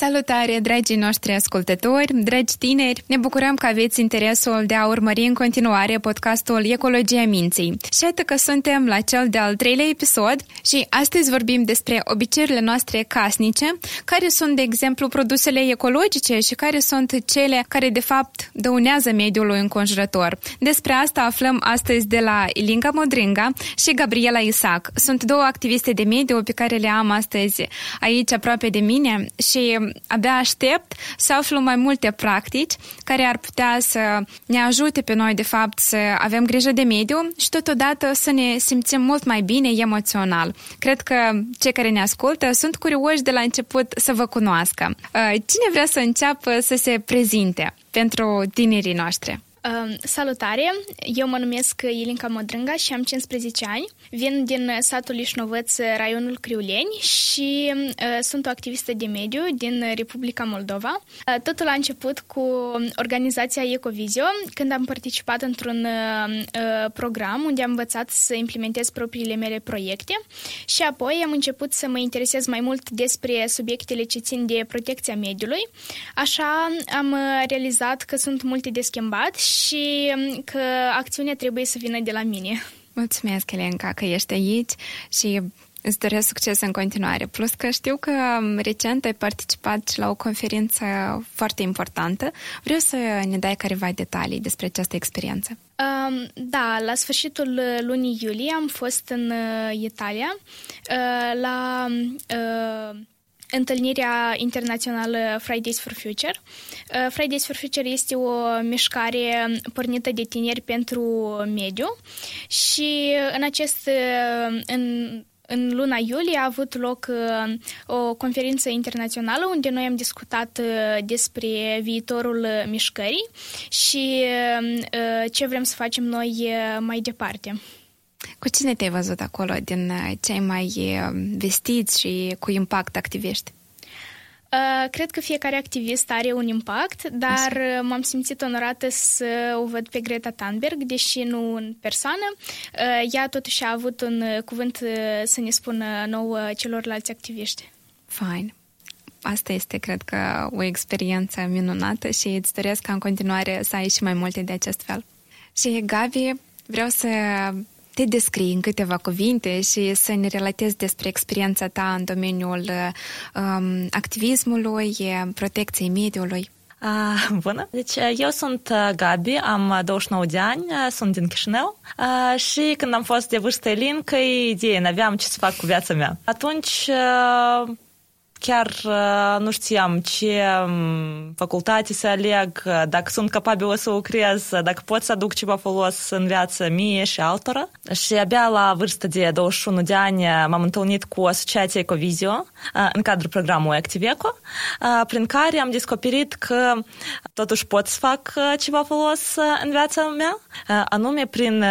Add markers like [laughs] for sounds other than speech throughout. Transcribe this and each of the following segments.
Salutare, dragii noștri ascultători, dragi tineri! Ne bucurăm că aveți interesul de a urmări în continuare podcastul Ecologia Minții. Și iată că suntem la cel de-al treilea episod și astăzi vorbim despre obiceiurile noastre casnice, care sunt, de exemplu, produsele ecologice și care sunt cele care, de fapt, dăunează mediului înconjurător. Despre asta aflăm astăzi de la Ilinga Modringa și Gabriela Isaac. Sunt două activiste de mediu pe care le am astăzi aici aproape de mine și abia aștept să aflu mai multe practici care ar putea să ne ajute pe noi, de fapt, să avem grijă de mediu și totodată să ne simțim mult mai bine emoțional. Cred că cei care ne ascultă sunt curioși de la început să vă cunoască. Uh, cine vrea să înceapă să se prezinte pentru tinerii noștri? Salutare! Eu mă numesc Ilinca Modrânga și am 15 ani. Vin din satul Ișnovăț, raionul Criuleni și uh, sunt o activistă de mediu din Republica Moldova. Uh, totul a început cu organizația Ecovizio, când am participat într-un uh, program unde am învățat să implementez propriile mele proiecte și apoi am început să mă interesez mai mult despre subiectele ce țin de protecția mediului. Așa am realizat că sunt multe de schimbat și um, că acțiunea trebuie să vină de la mine. Mulțumesc, Elenca, că ești aici și îți doresc succes în continuare. Plus că știu că um, recent ai participat la o conferință foarte importantă. Vreau să ne dai careva detalii despre această experiență. Um, da, la sfârșitul lunii iulie am fost în uh, Italia uh, la uh, întâlnirea internațională Fridays for Future. Uh, Fridays for Future este o mișcare pornită de tineri pentru mediu și în acest uh, în în luna iulie a avut loc uh, o conferință internațională unde noi am discutat despre viitorul mișcării și ce vrem să facem noi mai departe. Cu cine te-ai văzut acolo din uh, cei mai uh, vestiți și cu impact activiști? Uh, cred că fiecare activist are un impact, dar Așa. m-am simțit onorată să o văd pe Greta Thunberg, deși nu în persoană. Ea totuși a avut un cuvânt să ne spună nouă celorlalți activiști. Fine. Asta este, cred că, o experiență minunată și îți doresc ca în continuare să ai și mai multe de acest fel. Și, Gabi, vreau să te descrii în câteva cuvinte și să ne relatezi despre experiența ta în domeniul um, activismului, protecției mediului. Uh, bună! Deci eu sunt Gabi, am 29 de ani, sunt din Chișinău uh, și când am fost de vârstă Elin, că idee n-aveam ce să fac cu viața mea. Atunci uh, chiar uh, nu știam ce um, facultate să aleg, dacă sunt capabilă să lucrez, dacă pot să aduc ceva folos în viață mie și altora. Și abia la vârstă de 21 de ani m-am întâlnit cu Asociația Ecovizio uh, în cadrul programului Activeco, uh, prin care am descoperit că totuși pot să fac ceva folos în viața mea, anume prin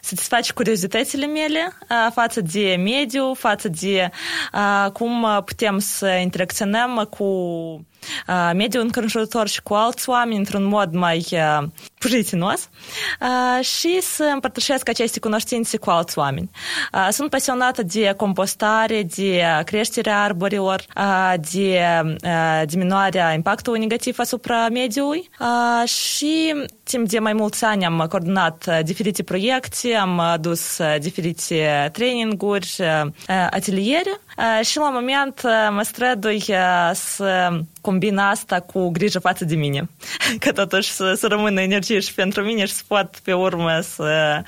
satisface curiozitățile mele față de mediu, față de cum putem să interacționăm cu mediul înconjurător și cu alți oameni într-un mod mai prietenos și să împărtășesc aceste cunoștințe cu alți oameni. Sunt pasionată de compostare, de creșterea arborilor, de diminuarea impactului negativ asupra mediului și timp de mai mulți ani am coordonat diferite proiecte, am adus diferite traininguri, ateliere și la moment mă strădui să combin asta cu grijă față de mine. Că totuși să, să rămână energie și pentru mine și să pot pe urmă să,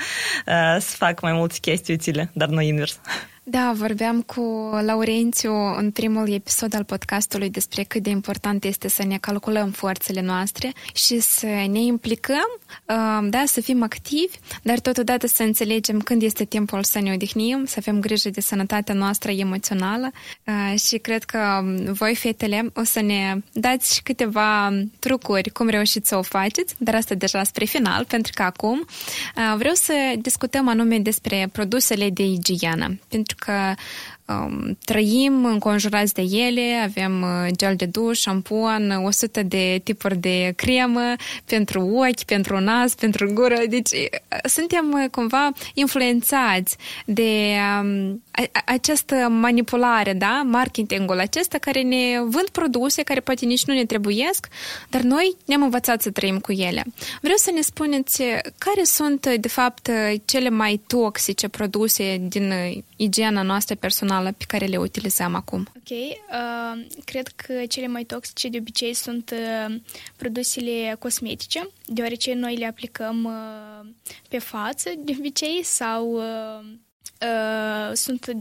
să fac mai multe chestii utile, dar nu invers. Da, vorbeam cu Laurențiu în primul episod al podcastului despre cât de important este să ne calculăm forțele noastre și să ne implicăm, um, da, să fim activi, dar totodată să înțelegem când este timpul să ne odihnim, să avem grijă de sănătatea noastră emoțională uh, și cred că um, voi, fetele, o să ne dați și câteva trucuri cum reușiți să o faceți, dar asta deja spre final, pentru că acum uh, vreau să discutăm anume despre produsele de igienă, pentru că um, trăim înconjurați de ele, avem gel de duș, șampon, 100 de tipuri de cremă pentru ochi, pentru nas, pentru gură. Deci suntem cumva influențați de um, această manipulare, da? Marketingul acesta care ne vând produse care poate nici nu ne trebuiesc, dar noi ne-am învățat să trăim cu ele. Vreau să ne spuneți care sunt, de fapt, cele mai toxice produse din igiena noastră personală pe care le utilizăm acum. Ok. Uh, cred că cele mai toxice de obicei sunt uh, produsele cosmetice, deoarece noi le aplicăm uh, pe față de obicei sau uh, uh, sunt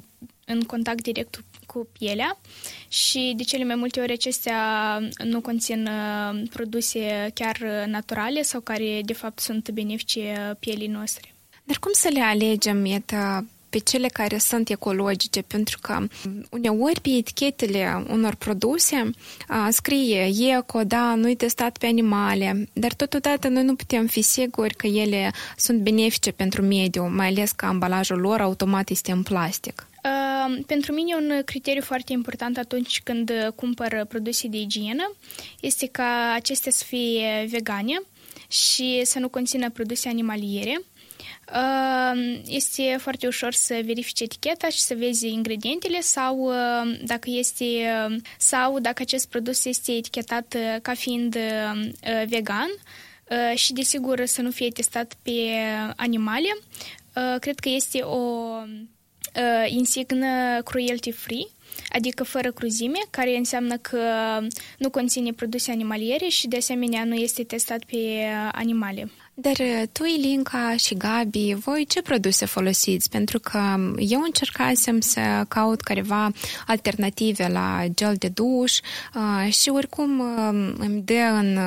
în contact direct cu pielea și de cele mai multe ori acestea nu conțin uh, produse chiar naturale sau care de fapt sunt benefice pielii noastre. Dar cum să le alegem, iată, pe cele care sunt ecologice, pentru că uneori pe etichetele unor produse a, scrie eco, da, nu-i testat pe animale, dar totodată noi nu putem fi siguri că ele sunt benefice pentru mediu, mai ales că ambalajul lor automat este în plastic. Uh, pentru mine un criteriu foarte important atunci când cumpăr produse de igienă este ca acestea să fie vegane și să nu conțină produse animaliere. Este foarte ușor să verifici eticheta și să vezi ingredientele sau dacă este sau dacă acest produs este etichetat ca fiind vegan și desigur să nu fie testat pe animale. Cred că este o insignă cruelty free adică fără cruzime, care înseamnă că nu conține produse animaliere și de asemenea nu este testat pe animale. Dar uh, tu, Ilinca și Gabi, voi ce produse folosiți? Pentru că eu încercasem să caut careva alternative la gel de duș uh, și oricum uh, îmi dă în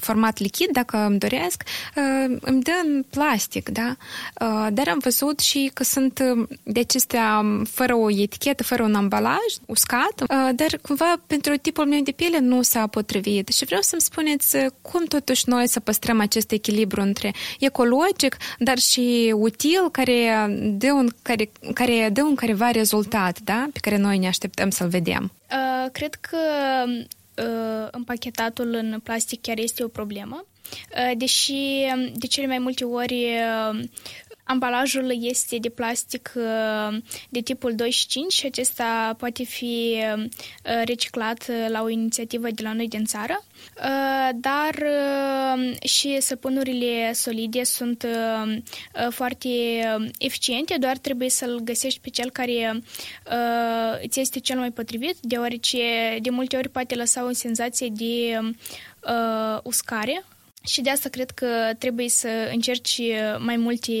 format lichid, dacă îmi doresc, uh, îmi dă în plastic, da? Uh, dar am văzut și că sunt uh, de acestea fără o etichetă, fără un ambalaj, uscat, dar cumva pentru tipul meu de piele nu s-a potrivit. Și vreau să-mi spuneți cum totuși noi să păstrăm acest echilibru între ecologic, dar și util, care dă un, care, care dă un careva rezultat, da? Pe care noi ne așteptăm să-l vedem. Uh, cred că Uh, împachetatul în plastic chiar este o problemă, uh, deși de cele mai multe ori uh, ambalajul este de plastic de tipul 2 și 5 și acesta poate fi reciclat la o inițiativă de la noi din țară. Uh, dar uh, și săpunurile solide sunt uh, foarte eficiente, doar trebuie să-l găsești pe cel care îți este cel mai potrivit, deoarece de multe ori poate lăsa o senzație de uscare și de asta cred că trebuie să încerci mai multe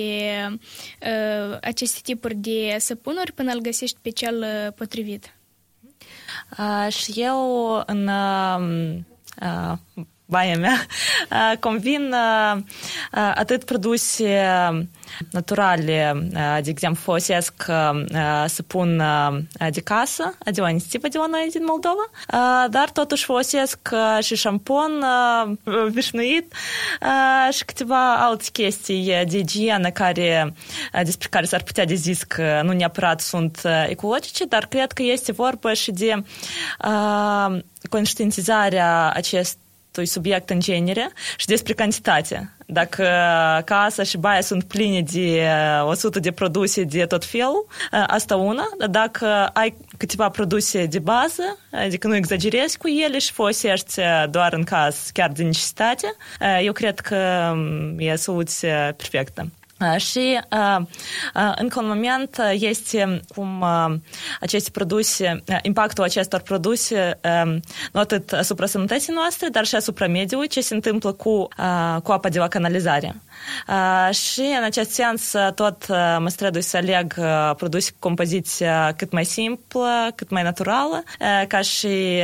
uh, aceste tipuri de săpunuri până îl găsești pe cel potrivit. Uh, și eu în uh, baia mea, [laughs] convin atât produse naturale, de exemplu, folosesc săpun de casă, de o inițiativă de la noi din Moldova, dar totuși folosesc și șampon obișnuit și câteva alte chestii de igienă care, despre care s-ar putea de zis că nu neapărat sunt ecologice, dar cred că este vorba și de conștientizarea acest subiect în genere și despre cantitate. Dacă casa și baia sunt pline de 100 de produse de tot felul, asta una, dar dacă ai câteva produse de bază, adică nu exagerezi cu ele și folosești doar în caz chiar de necesitate, eu cred că e soluția perfectă. Și încă un moment este cum aceste produse, impactul acestor produse nu atât asupra sănătății noastre, dar și asupra mediului, ce se întâmplă cu, cu apa de la canalizare. Și în acest sens tot mă strădui să aleg produse cu compoziție cât mai simplă, cât mai naturală, ca și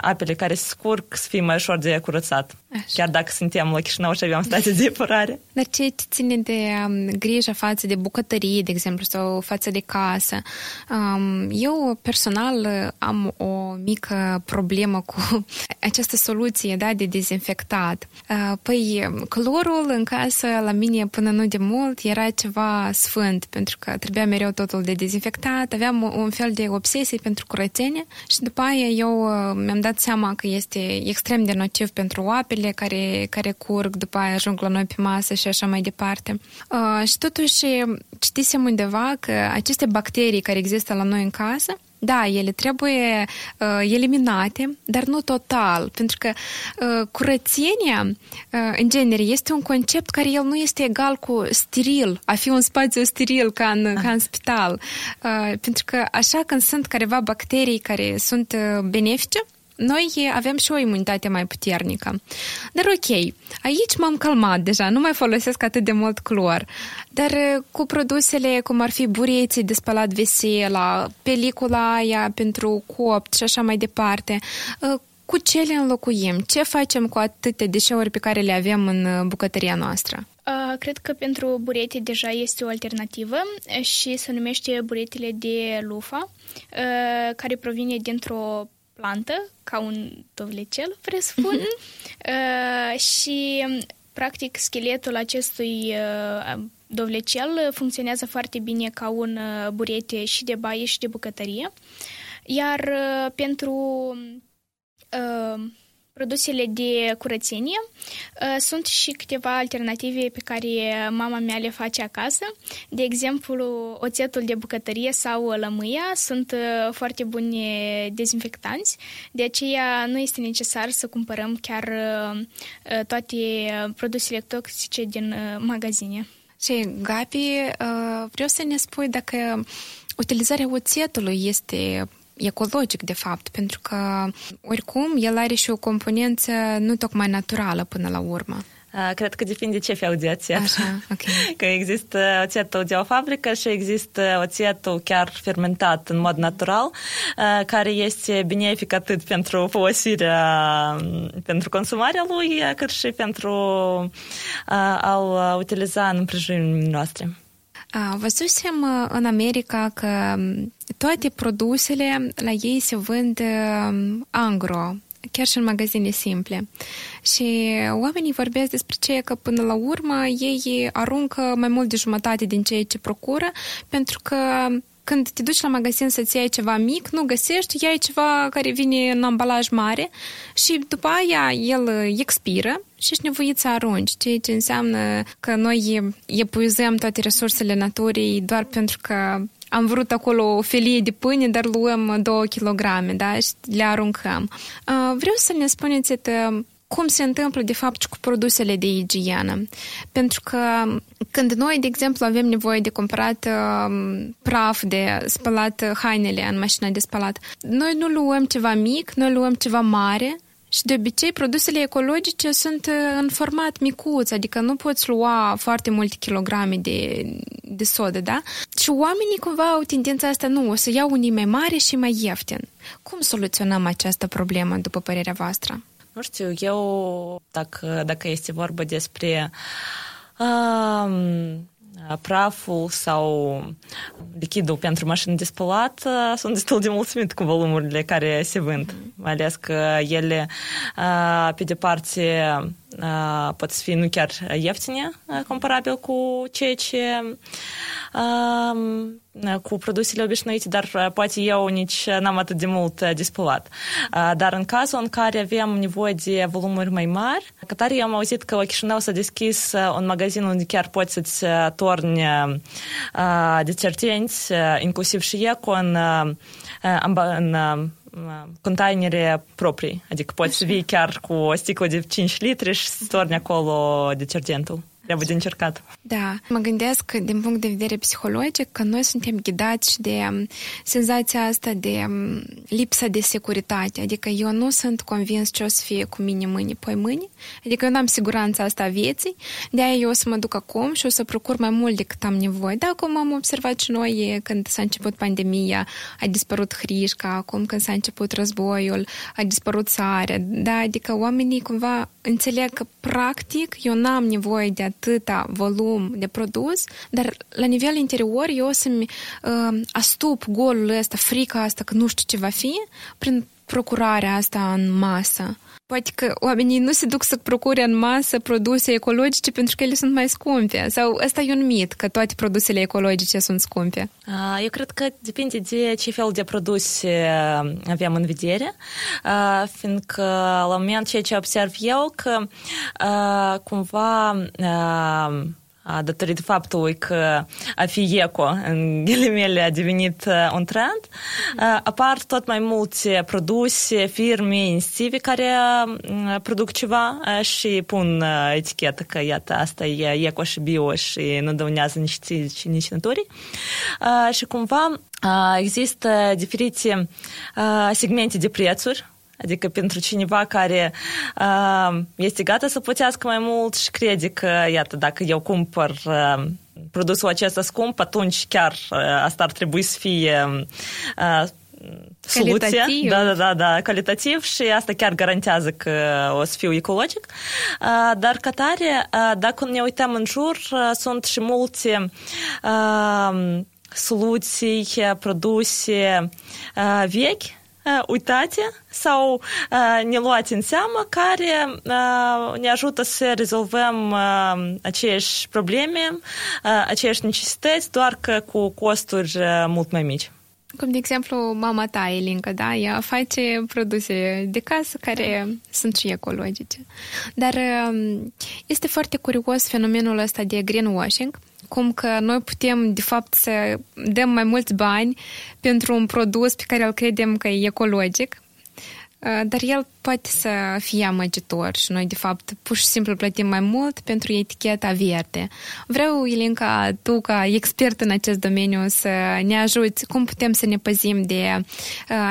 apele care se scurg să fie mai ușor de curățat. Așa. chiar dacă suntem la Chișinău și avem stație de epurare. [laughs] Dar ce ține de um, grijă față de bucătărie, de exemplu, sau față de casă? Um, eu, personal, am o mică problemă cu [laughs] această soluție da, de dezinfectat. Uh, păi, clorul în casă, la mine, până nu de mult, era ceva sfânt, pentru că trebuia mereu totul de dezinfectat, aveam un fel de obsesie pentru curățenie și după aia eu uh, mi-am dat seama că este extrem de nociv pentru apele care, care curg, după aia ajung la noi pe masă și așa mai departe. Uh, și totuși citisem undeva că aceste bacterii care există la noi în casă da, ele trebuie uh, eliminate, dar nu total, pentru că uh, curățenia, uh, în genere, este un concept care el nu este egal cu steril, a fi un spațiu steril ca în, ca în spital. Uh, pentru că așa când sunt careva bacterii care sunt uh, benefice, noi avem și o imunitate mai puternică. Dar ok, aici m-am calmat deja, nu mai folosesc atât de mult clor. Dar cu produsele cum ar fi bureții de spălat vesela, pelicula aia pentru copt și așa mai departe, cu ce le înlocuim? Ce facem cu atâtea deșeuri pe care le avem în bucătăria noastră? Cred că pentru burete deja este o alternativă și se numește buretele de lufa, care provine dintr-o plantă, ca un dovlecel, presupun, uh-huh. uh, și practic scheletul acestui uh, dovlecel funcționează foarte bine ca un uh, burete și de baie și de bucătărie. Iar uh, pentru uh, produsele de curățenie. Uh, sunt și câteva alternative pe care mama mea le face acasă. De exemplu, oțetul de bucătărie sau lămâia sunt uh, foarte buni dezinfectanți, de aceea nu este necesar să cumpărăm chiar uh, toate produsele toxice din magazine. Și, Gabi, vreau să ne spui dacă utilizarea oțetului este ecologic, de fapt, pentru că, oricum, el are și o componență nu tocmai naturală până la urmă. Cred că depinde ce fel de oțet. Așa, okay. [laughs] Că există oțetul de o fabrică și există oțetul chiar fermentat în mod natural, care este benefic atât pentru folosirea, pentru consumarea lui, cât și pentru a-l utiliza în împrejurimile noastre. Văzusem în America că toate produsele la ei se vând angro, chiar și în magazine simple. Și oamenii vorbesc despre ce că până la urmă ei aruncă mai mult de jumătate din ceea ce procură, pentru că când te duci la magazin să-ți iei ceva mic, nu găsești, iai ceva care vine în ambalaj mare și după aia el expiră și ești nevoit să arunci, ceea ce înseamnă că noi epuizăm toate resursele naturii doar pentru că am vrut acolo o felie de pâine, dar luăm două kilograme, da, și le aruncăm. Vreau să ne spuneți cum se întâmplă de fapt și cu produsele de igienă. Pentru că când noi, de exemplu, avem nevoie de cumpărat uh, praf de spălat hainele în mașina de spălat, noi nu luăm ceva mic, noi luăm ceva mare și de obicei produsele ecologice sunt în format micuț, adică nu poți lua foarte multe kilograme de, de sodă, da? Și oamenii cumva au tendința asta, nu, o să iau unii mai mari și mai ieftin. Cum soluționăm această problemă, după părerea voastră? Nu știu, eu, dacă, dacă este vorba despre um, praful sau lichidul pentru mașini de spălat, sunt destul de mulțumit cu volumurile care se vând, mai ales că ele, pe de parte, pot să fie nu chiar ieftine, comparabil cu ceea ce cu produsele obișnuite, dar poate eu nici n-am atât de mult de spălat. Dar în cazul în care avem nevoie de volumuri mai mari, că tare am auzit că la Chișinău s-a deschis un magazin unde chiar poți să-ți torni detergenți, inclusiv și eco, în, în containere proprii. Adică poți să vii chiar cu o sticlă de 5 litri și să torni acolo detergentul. Trebuie de încercat. Da. Mă gândesc, din punct de vedere psihologic, că noi suntem ghidați de um, senzația asta de um, lipsa de securitate. Adică eu nu sunt convins ce o să fie cu mine mâine, poi mâine. Adică eu nu am siguranța asta a vieții. De aia eu o să mă duc acum și o să procur mai mult decât am nevoie. Da, cum am observat și noi când s-a început pandemia, a dispărut hrișca, acum când s-a început războiul, a dispărut sarea. Da, adică oamenii cumva înțeleg că practic eu n-am nevoie de atâta volum de produs, dar la nivel interior eu o să-mi uh, astup golul ăsta, frica asta că nu știu ce va fi, prin procurarea asta în masă. Poate că oamenii nu se duc să procure în masă produse ecologice pentru că ele sunt mai scumpe. Sau ăsta e un mit, că toate produsele ecologice sunt scumpe. Eu cred că depinde de ce fel de produse avem în vedere, fiindcă la moment ceea ce observ eu că cumva datorită faptului că a fi eco, în ghilimele, a devenit un trend, apar tot mai multe produse, firme, inițiative care produc ceva și pun etichetă că, iată, asta e eco și bio și nu dăunează nici ție, nici naturii. Și cumva există diferite segmente de prețuri Adică pentru cineva care uh, este gata să plătească mai mult și crede că, iată, dacă eu cumpăr uh, produsul acesta scump, atunci chiar uh, asta ar trebui să fie uh, soluție. Da, da, da, da, calitativ și asta chiar garantează că o să fiu ecologic. Dar ca tare, dacă ne uităm în jur, sunt și multe soluții, produse vechi uitate sau ne luați în seamă care ne ajută să rezolvăm aceeași probleme, aceeași necesități, doar că cu costuri mult mai mici. Cum, de exemplu, mama ta, Elinca, da? Ea face produse de casă care sunt și ecologice. Dar este foarte curios fenomenul ăsta de greenwashing, cum că noi putem, de fapt, să dăm mai mulți bani pentru un produs pe care îl credem că e ecologic, dar el poate să fie amăgitor și noi, de fapt, pur și simplu plătim mai mult pentru eticheta verde. Vreau, Ilinca, tu, ca expert în acest domeniu, să ne ajuți cum putem să ne păzim de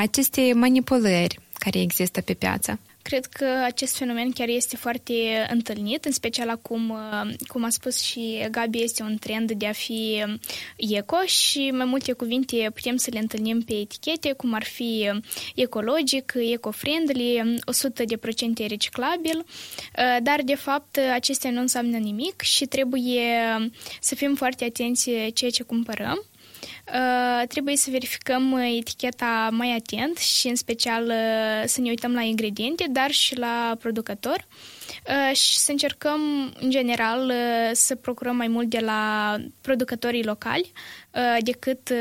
aceste manipulări care există pe piață. Cred că acest fenomen chiar este foarte întâlnit, în special acum, uh, cum a spus și Gabi, este un trend de a fi eco și mai multe cuvinte putem să le întâlnim pe etichete, cum ar fi ecologic, eco-friendly, 100% reciclabil, uh, dar de fapt acestea nu înseamnă nimic și trebuie să fim foarte atenți ceea ce cumpărăm. Uh, trebuie să verificăm uh, eticheta mai atent și în special uh, să ne uităm la ingrediente, dar și la producător și să încercăm în general să procurăm mai mult de la producătorii locali decât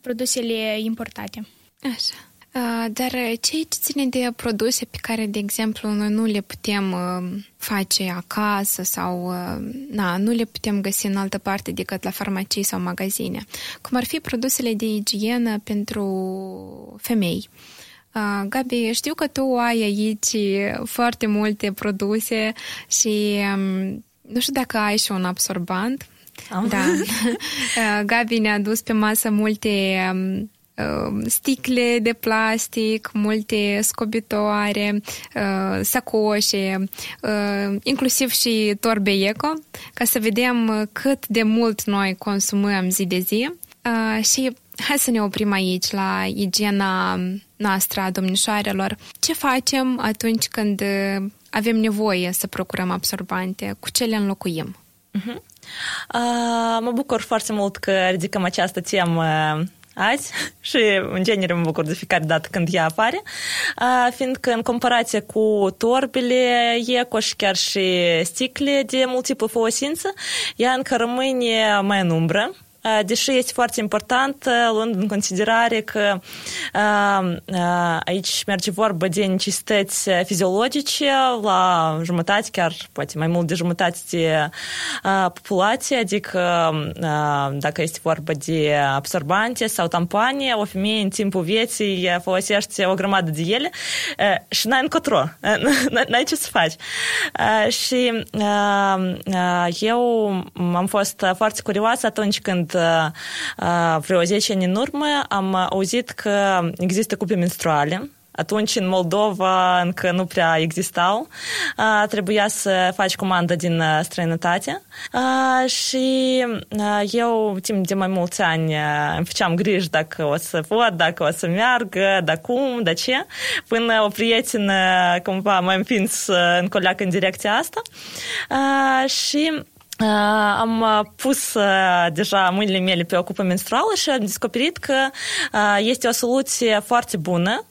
produsele importate. Așa. Dar ce ține de produse pe care, de exemplu, noi nu le putem face acasă sau na, nu le putem găsi în altă parte decât la farmacii sau magazine, cum ar fi produsele de igienă pentru femei. Gabi, știu că tu ai aici foarte multe produse și nu știu dacă ai și un absorbant. Am. Da. [laughs] [laughs] Gabi ne-a dus pe masă multe Um, sticle de plastic, multe scobitoare, uh, sacoșe, uh, inclusiv și torbe eco, ca să vedem cât de mult noi consumăm zi de zi. Uh, și hai să ne oprim aici la igiena noastră a domnișoarelor. Ce facem atunci când avem nevoie să procurăm absorbante? Cu ce le înlocuim? Uh-huh. Uh, mă bucur foarte mult că ridicăm această temă azi [laughs] și în genere mă bucur de fiecare dată când ea apare, fiindcă în comparație cu torbele eco și chiar și sticle de multiplă folosință, ea încă rămâne mai în umbră deși este foarte important, luând în considerare că aici merge vorba de necesități fiziologice la jumătate, chiar poate mai mult de jumătate de populație, adică dacă este vorba de absorbante sau tampoane, o femeie în timpul vieții folosește o grămadă de ele și n-ai încotro, [laughs] n-ai ce să faci. Și eu am fost foarte curioasă atunci când vreo 10 ani în urmă am auzit că există cupe menstruale. Atunci în Moldova încă nu prea existau. Trebuia să faci comandă din străinătate. Și eu timp de mai mulți ani îmi făceam griji dacă o să pot, dacă o să meargă, da cum, de ce, până o prietenă cumva m-a împins în coleac în direcția asta. Și am pus deja mâinile mele pe o cupă menstruală și am descoperit că este o soluție foarte bună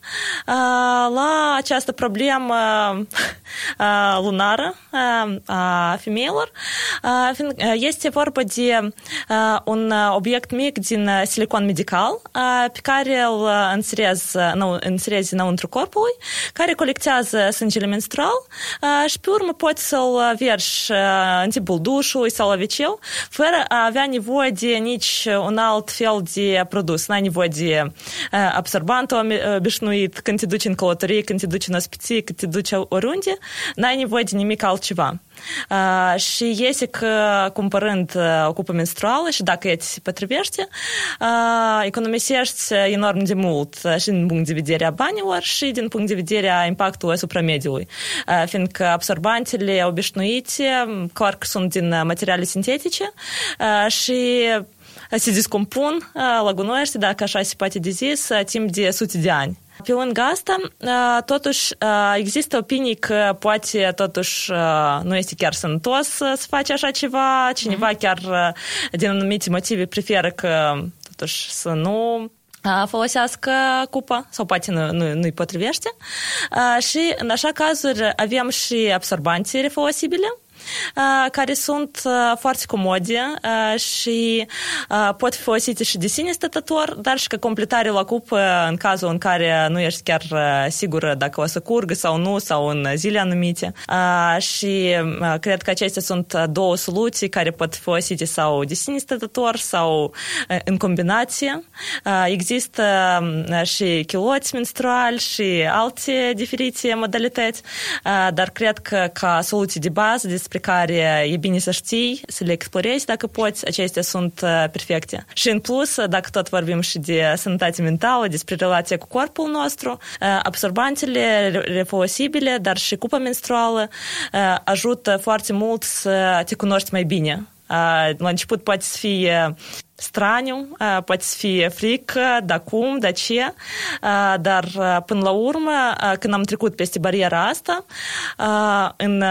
la această problemă lunară a femeilor. Este vorba de un obiect mic din silicon medical pe care îl înserez, înserezi înăuntru corpului, care colectează sângele menstrual și pe urmă poți să-l vergi în timpul dușului dușului sau la wc fără a avea nevoie de nici un alt fel de produs. N-ai nevoie de absorbant obișnuit când te duci în călătorie, când te duci în ospiție, când te duci oriunde, n-ai nevoie de nimic altceva. Uh, și iese că cumpărând o cupă menstruală și dacă ea ți se potrivește, uh, economisești enorm de mult și din punct de vedere a banilor și din punct de vedere a impactului asupra mediului. Uh, fiindcă absorbantele obișnuite, clar că sunt din materiale sintetice și se descompun la gunoiește, dacă așa se poate de zis, timp de sute de ani. Pe lângă asta, totuși, există opinii că poate, totuși, nu este chiar sănătos să faci așa ceva, cineva mm. chiar din anumite motive preferă că, totuși, să nu folosească cupa sau poate nu, nu, nu-i potrivește. Și în așa cazuri avem și absorbanții refolosibile, care sunt foarte comode și pot fi folosite și de sine stătător, dar și ca completare la cupă în cazul în care nu ești chiar sigură dacă o să curgă sau nu, sau în zile anumite. Și cred că acestea sunt două soluții care pot fi folosite sau de sine stătător sau în combinație. Există și chiloți menstruali și alte diferite modalități, dar cred că ca soluții de bază despre despre care e bine să știi, să le explorezi dacă poți, acestea sunt perfecte. Și în plus, dacă tot vorbim și de sănătate mentală, despre relația cu corpul nostru, absorbantele refolosibile, dar și cupa menstruală ajută foarte mult să te cunoști mai bine. La început poate să fie straniu, poate să fie frică, da cum, da ce, dar până la urmă, când am trecut peste bariera asta, în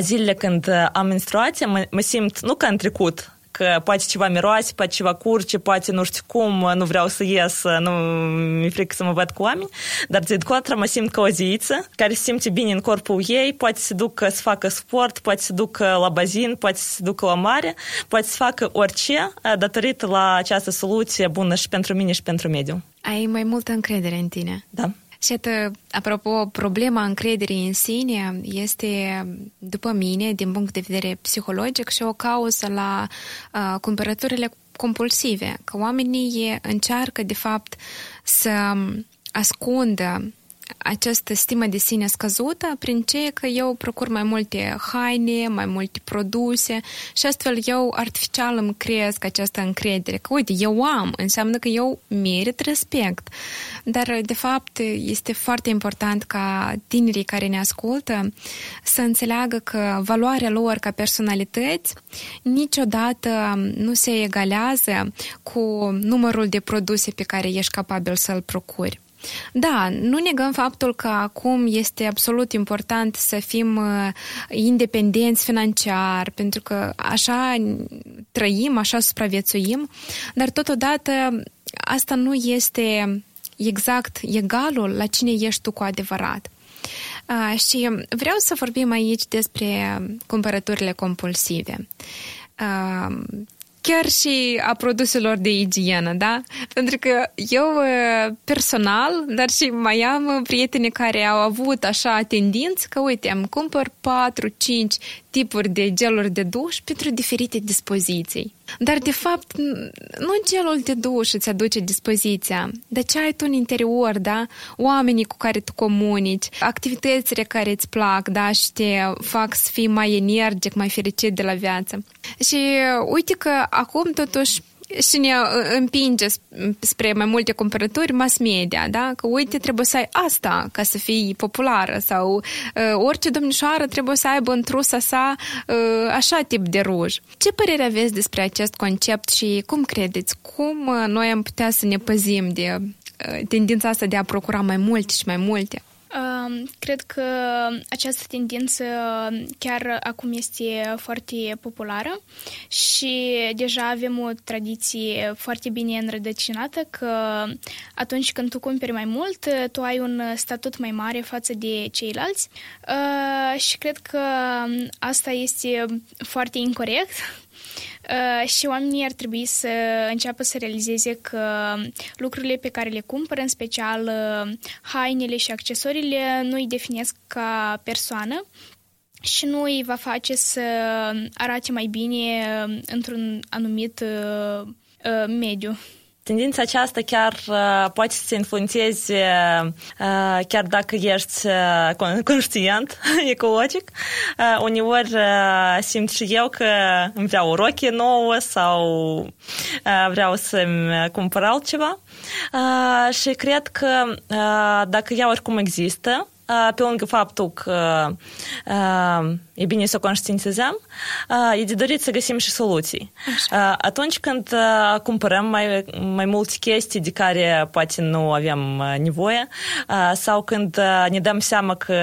zilele când am menstruație, mă, mă simt nu ca în trecut, că poate ceva miroase, poate ceva curge, poate nu știu cum, nu vreau să ies, nu mi-e frică să mă văd cu oameni, dar de contra mă simt ca o ziță care se simte bine în corpul ei, poate să ducă să facă sport, poate să ducă la bazin, poate să ducă la mare, poate să facă orice datorită la această soluție bună și pentru mine și pentru mediu. Ai mai multă încredere în tine. Da. Și iată, apropo, problema încrederii în sine este, după mine, din punct de vedere psihologic, și o cauză la uh, cumpărăturile compulsive, că oamenii încearcă, de fapt, să ascundă această stimă de sine scăzută prin ce că eu procur mai multe haine, mai multe produse și astfel eu artificial îmi cresc această încredere. Că uite, eu am, înseamnă că eu merit respect. Dar de fapt este foarte important ca tinerii care ne ascultă să înțeleagă că valoarea lor ca personalități niciodată nu se egalează cu numărul de produse pe care ești capabil să-l procuri. Da, nu negăm faptul că acum este absolut important să fim uh, independenți financiar, pentru că așa trăim, așa supraviețuim, dar totodată asta nu este exact egalul la cine ești tu cu adevărat. Uh, și vreau să vorbim aici despre cumpărăturile compulsive. Uh, chiar și a produselor de igienă, da? Pentru că eu personal, dar și mai am prieteni care au avut așa tendință că, uite, îmi cumpăr 4-5 tipuri de geluri de duș pentru diferite dispoziții. Dar, de fapt, nu gelul de duș îți aduce dispoziția, dar ce ai tu în interior, da? Oamenii cu care tu comunici, activitățile care îți plac, da? Și te fac să fii mai energic, mai fericit de la viață. Și uite că acum, totuși, și ne împinge spre mai multe cumpărături mass media, da? Că uite, trebuie să ai asta ca să fii populară sau uh, orice domnișoară trebuie să aibă în trusa sa uh, așa tip de ruj. Ce părere aveți despre acest concept și cum credeți? Cum uh, noi am putea să ne păzim de uh, tendința asta de a procura mai multe și mai multe? Cred că această tendință chiar acum este foarte populară și deja avem o tradiție foarte bine înrădăcinată că atunci când tu cumperi mai mult, tu ai un statut mai mare față de ceilalți. Și cred că asta este foarte incorrect Uh, și oamenii ar trebui să înceapă să realizeze că lucrurile pe care le cumpără, în special uh, hainele și accesoriile, nu îi definesc ca persoană și nu îi va face să arate mai bine uh, într-un anumit mediu. Tendința aceasta chiar uh, poate să te influențeze uh, chiar dacă ești uh, conștient [laughs] ecologic. Uh, uneori uh, simt și eu că îmi vreau o rochie nouă sau uh, vreau să-mi cumpăr altceva. Uh, și cred că uh, dacă ea oricum există, pe lângă faptul că e bine să o conștientizăm, e de dorit să găsim și soluții. Așa. Atunci când cumpărăm mai, mai multe chestii de care poate nu avem nevoie sau când ne dăm seama că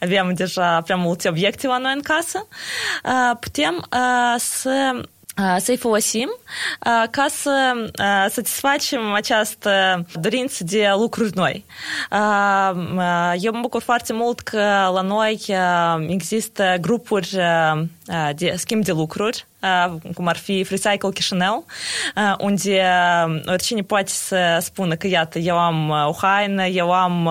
avem deja prea multe obiecte la noi în casă, putem să această dorință de lucruri noi. Eu mă bucur foarte mult că la noi există grupuri de schimb de lucruri, cum ar fi Freecycle Chișinău, unde oricine poate să spună că, iată, eu am o haină, eu am,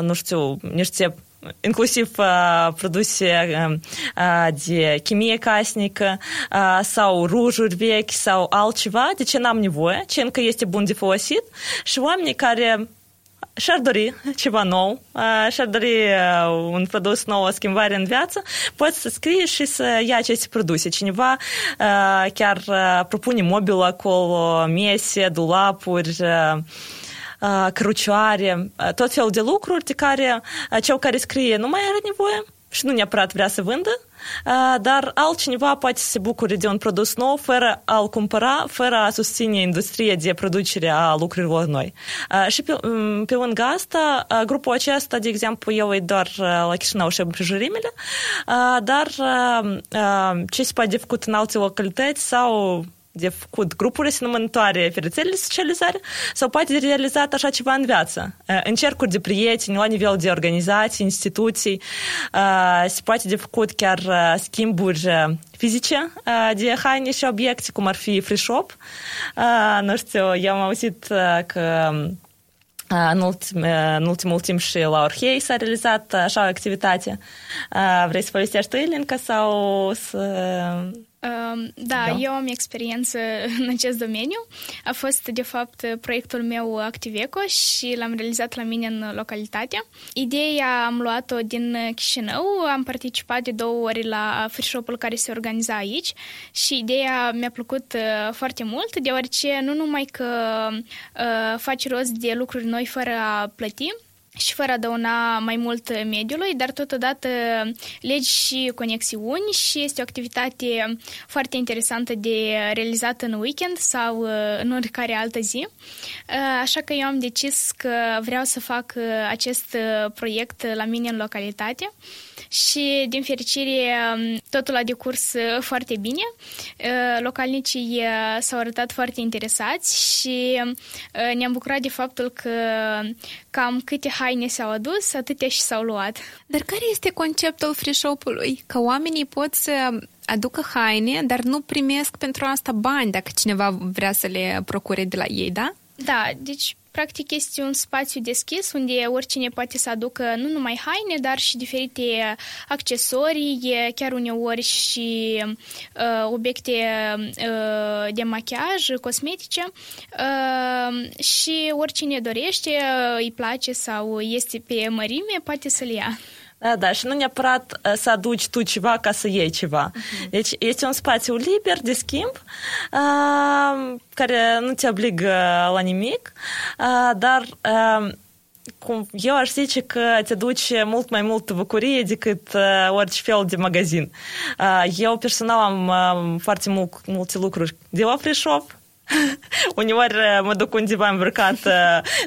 nu știu, niște inclusiv uh, produse uh, de chimie casnică uh, sau rujuri vechi sau altceva de ce n-am nevoie, ce încă este bun de folosit și oamenii care și-ar dori ceva nou, și-ar dori un produs nou, o schimbare în viață, pot să scrie și să ia aceste produse. Cineva chiar propune mobilă acolo, mese, dulapuri, crucioare, tot felul de lucruri de care cel care scrie nu mai are nevoie și nu neapărat vrea să vândă, dar altcineva poate să se bucure de un produs nou fără a-l cumpăra, fără a susține industria de producere a lucrurilor noi. Și pe, pe lângă asta, grupul acesta, de exemplu, eu e doar la Chișinău și împrejurimile, dar ce se poate de făcut în alte localități sau de făcut grupurile asemănătoare pe rețelele socializare sau poate de realizat așa ceva în viață. În cercuri de prieteni, la nivel de organizații, instituții, se poate de făcut chiar schimburi fizice de haine și obiecte, cum ar fi free shop. Nu știu, eu am auzit că în, ultim, în ultimul timp și la Orhei s-a realizat așa o activitate. Vrei să povestești tu, Ilinca, sau să da, da, eu am experiență în acest domeniu. A fost, de fapt, proiectul meu Activeco și l-am realizat la mine în localitate. Ideea am luat-o din Chișinău, am participat de două ori la free shop-ul care se organiza aici și ideea mi-a plăcut uh, foarte mult, deoarece nu numai că uh, faci rost de lucruri noi fără a plăti, și fără a dăuna mai mult mediului, dar totodată legi și conexiuni și este o activitate foarte interesantă de realizat în weekend sau uh, în oricare altă zi. Uh, așa că eu am decis că vreau să fac uh, acest proiect la mine în localitate și, din fericire, um, totul a decurs uh, foarte bine. Uh, localnicii uh, s-au arătat foarte interesați și ne-am bucurat de faptul că cam câte haine s-au adus, atâtea și s-au luat. Dar care este conceptul free shop-ului? Că oamenii pot să aducă haine, dar nu primesc pentru asta bani dacă cineva vrea să le procure de la ei, da? Da, deci Practic este un spațiu deschis unde oricine poate să aducă nu numai haine, dar și diferite accesorii, chiar uneori și uh, obiecte uh, de machiaj, cosmetice uh, și oricine dorește, îi place sau este pe mărime, poate să le ia. Da, da, și nu neapărat să aduci tu ceva ca să iei ceva. Uh-huh. Deci este un spațiu liber de schimb uh, care nu te obligă la nimic, uh, dar uh, cum eu aș zice că te duce mult mai mult bucurie decât uh, orice fel de magazin. Uh, eu personal am uh, foarte mult, multe lucruri de la free shop, Uneori mă duc undeva îmbrăcat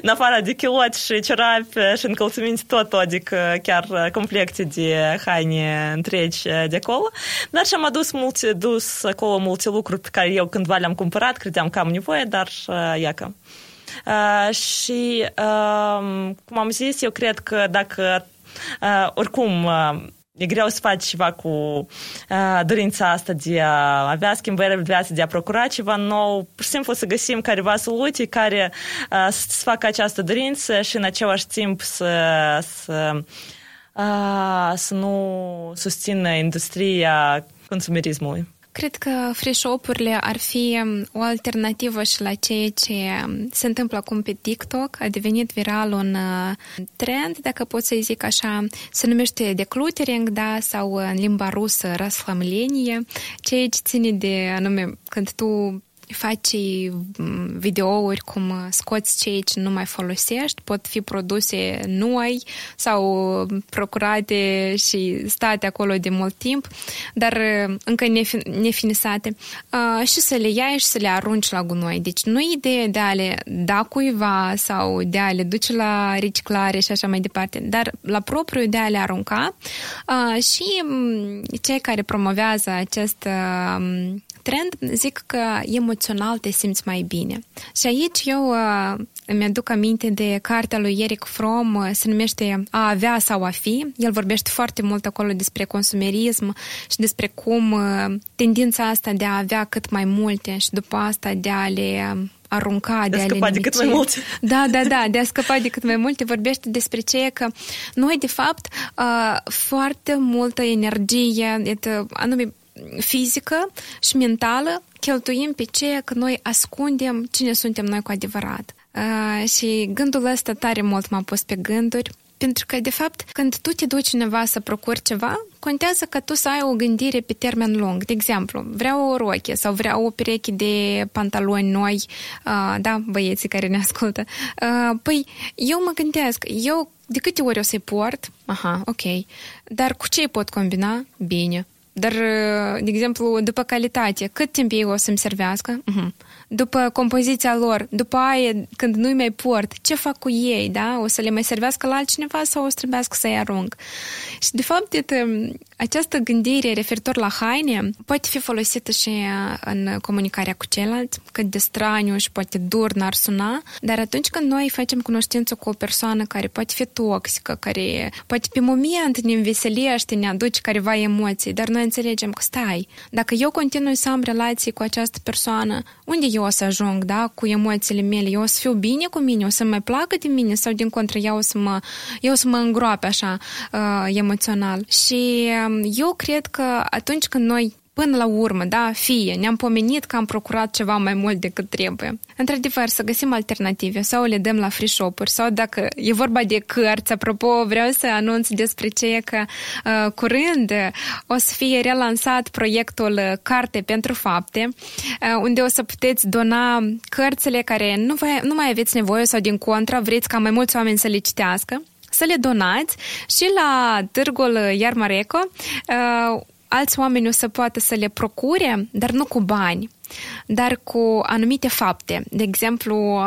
în afară de chiloți și ciorapi și încălțăminte tot, adică chiar complecte de haine întregi de acolo. Dar și am adus multe, dus acolo multe lucruri pe care eu cândva le-am cumpărat, credeam că am nevoie, dar iacă. Uh, și, uh, cum am zis, eu cred că dacă uh, oricum uh, E greu să faci ceva cu uh, dorința asta de a avea schimbări în viață, de a procura ceva nou, pur și simplu să găsim careva soluții care uh, să facă această dorință și în același timp să, să, uh, să nu susțină industria consumerismului. Cred că free shop-urile ar fi um, o alternativă și la ceea ce um, se întâmplă acum pe TikTok. A devenit viral un uh, trend, dacă pot să zic așa, se numește declutering, da, sau în limba rusă răsflamlenie, ceea ce ține de anume când tu faci videouri cum scoți cei ce nu mai folosești, pot fi produse noi sau procurate și state acolo de mult timp, dar încă nefinisate, și să le iei și să le arunci la gunoi. Deci nu e ideea de a le da cuiva sau de a le duce la reciclare și așa mai departe, dar la propriu de a le arunca și cei care promovează acest trend, zic că emoțional te simți mai bine. Și aici eu uh, îmi aduc aminte de cartea lui Eric Fromm, uh, se numește A avea sau a fi. El vorbește foarte mult acolo despre consumerism și despre cum uh, tendința asta de a avea cât mai multe și după asta de a le arunca, de, de a scăpa de cât mai multe. Da, da, da, de a scăpa de cât mai multe. Vorbește despre ce că noi, de fapt, foarte multă energie, anume fizică și mentală cheltuim pe ceea că noi ascundem cine suntem noi cu adevărat. Uh, și gândul ăsta tare mult m-a pus pe gânduri, pentru că, de fapt, când tu te duci undeva să procuri ceva, contează că tu să ai o gândire pe termen lung. De exemplu, vreau o roche sau vreau o pereche de pantaloni noi, uh, da, băieții care ne ascultă. Uh, păi, eu mă gândesc, eu de câte ori o să-i port? Aha, ok. Dar cu ce pot combina? Bine. Dar, de exemplu, după calitate, cât timp ei o să-mi servească? Uh-huh după compoziția lor, după aia, când nu-i mai port, ce fac cu ei, da? O să le mai servească la altcineva sau o să trebuiască să-i arunc? Și, de fapt, iată, această gândire referitor la haine poate fi folosită și în comunicarea cu ceilalți, cât de straniu și poate dur n-ar suna, dar atunci când noi facem cunoștință cu o persoană care poate fi toxică, care poate pe moment ne înveselește, ne aduce careva emoții, dar noi înțelegem că stai, dacă eu continui să am relații cu această persoană, unde eu o să ajung, da, cu emoțiile mele, eu o să fiu bine cu mine, o să mai placă de mine sau din contră eu o să mă, eu o să mă îngroape așa uh, emoțional. Și um, eu cred că atunci când noi Până la urmă, da, fie, ne-am pomenit că am procurat ceva mai mult decât trebuie. Într-adevăr, să găsim alternative sau le dăm la free shop-uri sau dacă e vorba de cărți, apropo, vreau să anunț despre ce că uh, curând o să fie relansat proiectul Carte pentru Fapte, uh, unde o să puteți dona cărțile care nu, vai, nu mai aveți nevoie sau din contra vreți ca mai mulți oameni să le citească să le donați și la târgul Iarmareco uh, alți oameni o să poată să le procure, dar nu cu bani, dar cu anumite fapte. De exemplu,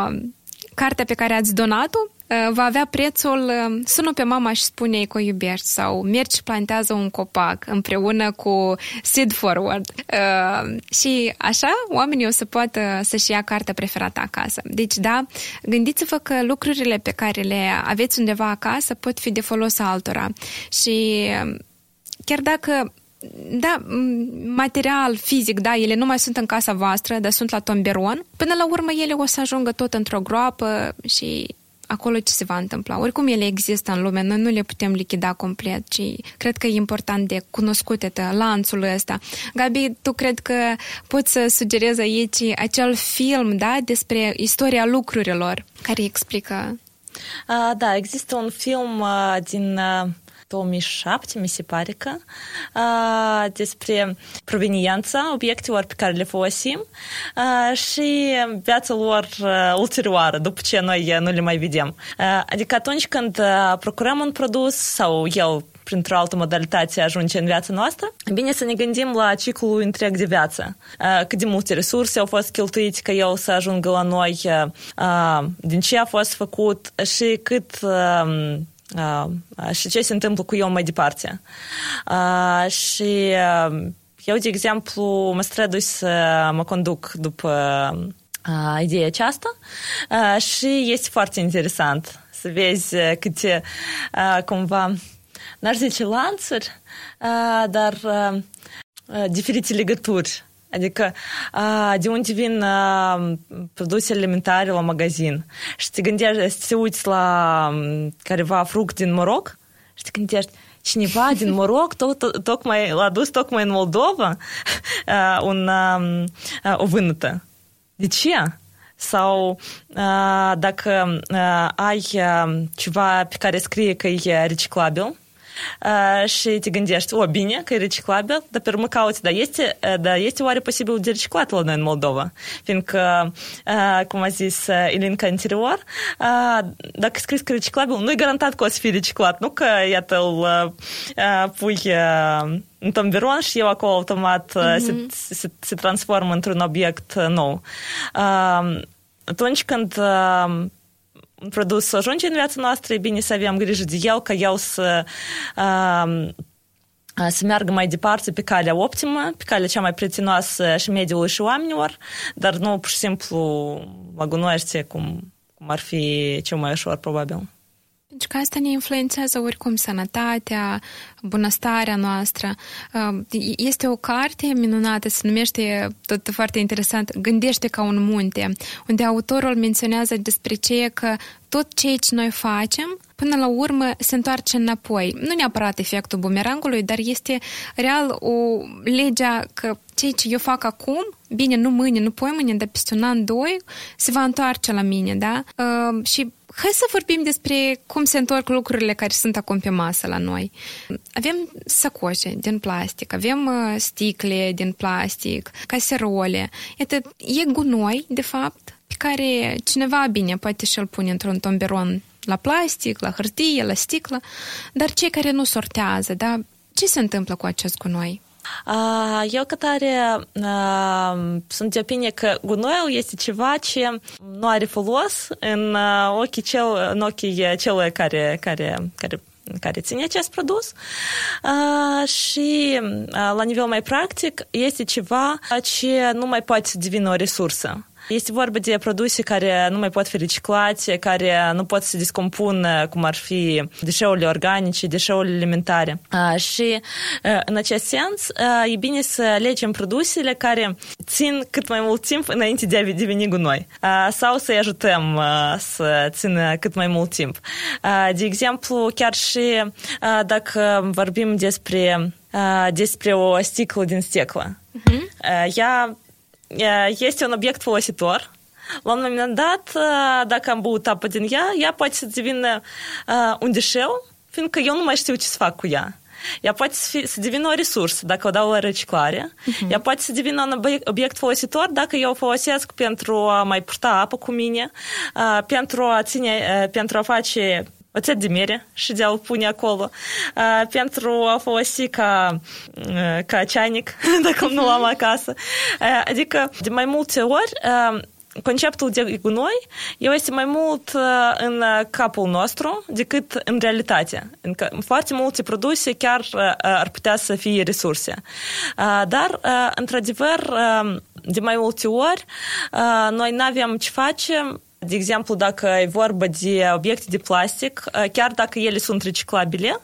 cartea pe care ați donat-o uh, va avea prețul uh, sună pe mama și spune că o iubești sau mergi și plantează un copac împreună cu Seed Forward. Uh, și așa oamenii o să poată să-și ia cartea preferată acasă. Deci, da, gândiți-vă că lucrurile pe care le aveți undeva acasă pot fi de folos altora. Și chiar dacă da, material, fizic, da, ele nu mai sunt în casa voastră, dar sunt la tomberon. Până la urmă, ele o să ajungă tot într-o groapă și acolo ce se va întâmpla. Oricum ele există în lume, noi nu le putem lichida complet, ci cred că e important de cunoscut lanțul ăsta. Gabi, tu cred că poți să sugerezi aici acel film, da, despre istoria lucrurilor care explică... Uh, da, există un film uh, din uh, 2007, mi se pare că, despre proveniența obiectelor pe care le folosim și viața lor ulterioară, după ce noi nu le mai vedem. Adică atunci când procurăm un produs sau el printr-o altă modalitate ajunge în viața noastră, bine să ne gândim la ciclul întreg de viață. Cât de multe resurse au fost cheltuite ca el să ajungă la noi, din ce a fost făcut și cât și ce se întâmplă cu eu mai departe. Și eu, de exemplu, mă strădui să mă conduc după ideea aceasta și este foarte interesant să vezi câte cumva n-aș zice lanțuri, dar diferite legături. Adică de unde vin produse alimentare la magazin și te gândești, să te uiți la careva fruct din Moroc și te gândești, cineva din [laughs] Moroc tot, tocmai l-a dus tocmai în Moldova un, o vânătă. De ce? Sau dacă ai ceva pe care scrie că e reciclabil, și te gândești, o, bine, că e reciclabil, dar pe urmă cauți, dar este, dar este oare posibil de reciclat la noi în Moldova? Fiindcă, cum a zis Ilinca anterior, dacă scris că reciclabil, nu e garantat că o să fie reciclat, nu că, iată, îl pui în tomberon și eu acolo automat mm-hmm. se, se, se transformă într-un obiect nou. Atunci când un produs să ajunge în viața noastră, e bine să avem grijă de el, ca el să, uh, să meargă mai departe pe calea optimă, pe calea cea mai prietenoasă și mediului și oamenilor, dar nu pur și simplu la gunoaște cum, cum ar fi cel mai ușor, probabil. Pentru că asta ne influențează oricum sănătatea, bunăstarea noastră. Este o carte minunată, se numește tot foarte interesant, Gândește ca un munte, unde autorul menționează despre ce că tot ceea ce noi facem, până la urmă se întoarce înapoi. Nu neapărat efectul bumerangului, dar este real o legea că ceea ce eu fac acum, bine, nu mâine, nu poi mâine, dar peste un an, doi, se va întoarce la mine, da? Uh, și hai să vorbim despre cum se întorc lucrurile care sunt acum pe masă la noi. Avem sacoșe din plastic, avem uh, sticle din plastic, caserole. Iată, e gunoi, de fapt, pe care cineva, bine, poate și-l pune într-un tomberon la plastic, la hârtie, la sticlă, dar cei care nu sortează, da, ce se întâmplă cu acest gunoi? Eu, ca tare, sunt de opinie că gunoiul este ceva ce nu are folos în ochii, cel, în ochii celui care, care, care care ține acest produs uh, și uh, la nivel mai practic este ceva ce nu mai poate să devină o resursă. Este vorba de produse care nu mai pot fi reciclate, care nu pot să descompună, cum ar fi deșeurile organice, deșeurile alimentare. Și în acest sens e bine să alegem produsele care țin cât mai mult timp înainte de a deveni gunoi sau să-i ajutăm să țină cât mai mult timp. De exemplu, chiar și dacă vorbim despre despre o sticlă din sticlă. Uh-huh. Ea este un obiect folositor. La un moment dat, dacă am băut apă din ea, ea poate să devină un deșeu, fiindcă eu nu mai știu ce să fac cu ea. Ea poate să, fie, să devină o resursă dacă o dau la reciclare. Uh-huh. Ea poate să devină un obiect folositor dacă eu o folosesc pentru a mai purta apă cu mine, uh, pentru a ține, uh, pentru a face oțet de mere și de a-l pune acolo, uh, pentru a folosi ca, uh, ca ceanic, dacă nu l-am acasă. Uh, adică, de mai multe ori, uh, conceptul de gunoi el este mai mult în capul nostru decât în realitate. Încă foarte multe produse chiar ar putea să fie resurse. Dar, într-adevăr, de mai multe ori, noi nu avem ce face de exemplu, dacă e vorba de obiecte de plastic, chiar dacă ele sunt reciclabile,